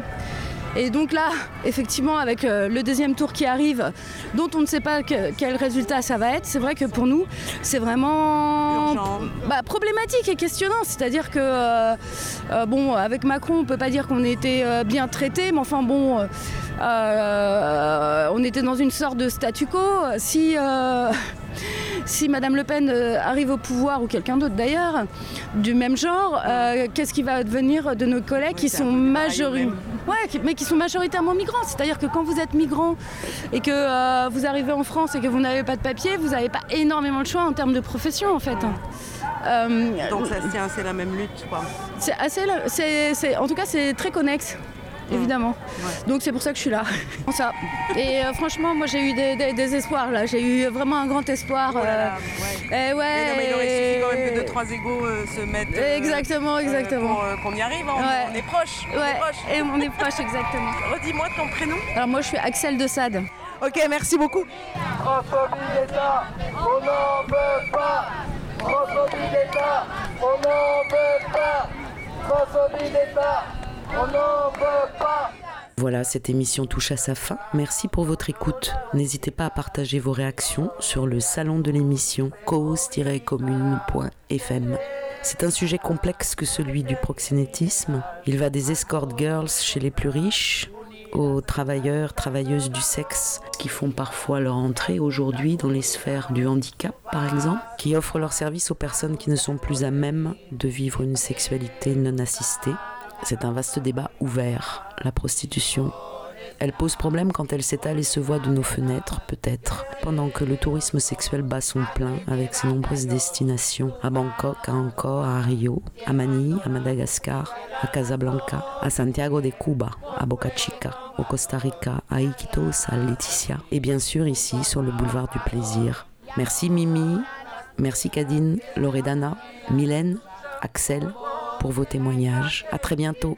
Et donc là, effectivement, avec euh, le deuxième tour qui arrive, dont on ne sait pas que- quel résultat ça va être, c'est vrai que pour nous, c'est vraiment bah, problématique et questionnant. C'est-à-dire que, euh, euh, bon, avec Macron, on peut pas dire qu'on était euh, bien traités, mais enfin bon, euh, on était dans une sorte de statu quo. Si. euh, si Madame Le Pen euh, arrive au pouvoir, ou quelqu'un d'autre d'ailleurs, du même genre, euh, qu'est-ce qui va devenir de nos collègues qui sont Ouais, mais qui sont majoritairement migrants. C'est-à-dire que quand vous êtes migrant et que vous arrivez en France et que vous n'avez pas de papier, vous n'avez pas énormément de choix en termes de profession en fait. Donc ça se tient, c'est la même lutte quoi. c'est assez, la- en tout cas, c'est très connexe. Évidemment. Donc c'est pour ça que je suis là. ça. Et euh, franchement, moi j'ai eu des, des- des espoirs là. J'ai eu vraiment un grand espoir. euh, et ouais. Mais non, mais il aurait suffi quand même que deux, trois égaux euh, se mettent. euh, Exactement, exactement. euh, qu'on y arrive, hein. Ouais. on est proche. on est proche. et on est proche, exactement. Redis-moi ton prénom. Alors moi je suis Axel de Sade. Ok, merci beaucoup. Transphobie d'État, on n'en veut pas. Transphobie d'État, on n'en veut pas. Transphobie d'État, on veut pas. Voilà, cette émission touche à sa fin. Merci pour votre écoute. N'hésitez pas à partager vos réactions sur le salon de l'émission cause-commune.fm. C'est un sujet complexe que celui du proxénétisme. Il va des escort girls chez les plus riches aux travailleurs, travailleuses du sexe qui font parfois leur entrée aujourd'hui dans les sphères du handicap, par exemple, qui offrent leurs services aux personnes qui ne sont plus à même de vivre une sexualité non assistée. C'est un vaste débat ouvert, la prostitution. Elle pose problème quand elle s'étale et se voit de nos fenêtres, peut-être, pendant que le tourisme sexuel bat son plein avec ses nombreuses destinations à Bangkok, à Angkor, à Rio, à Manille, à Madagascar, à Casablanca, à Santiago de Cuba, à Boca Chica, au Costa Rica, à Iquitos, à Laetitia, et bien sûr ici sur le boulevard du plaisir. Merci Mimi, merci Cadine, Loredana, Mylène, Axel pour vos témoignages. À très bientôt.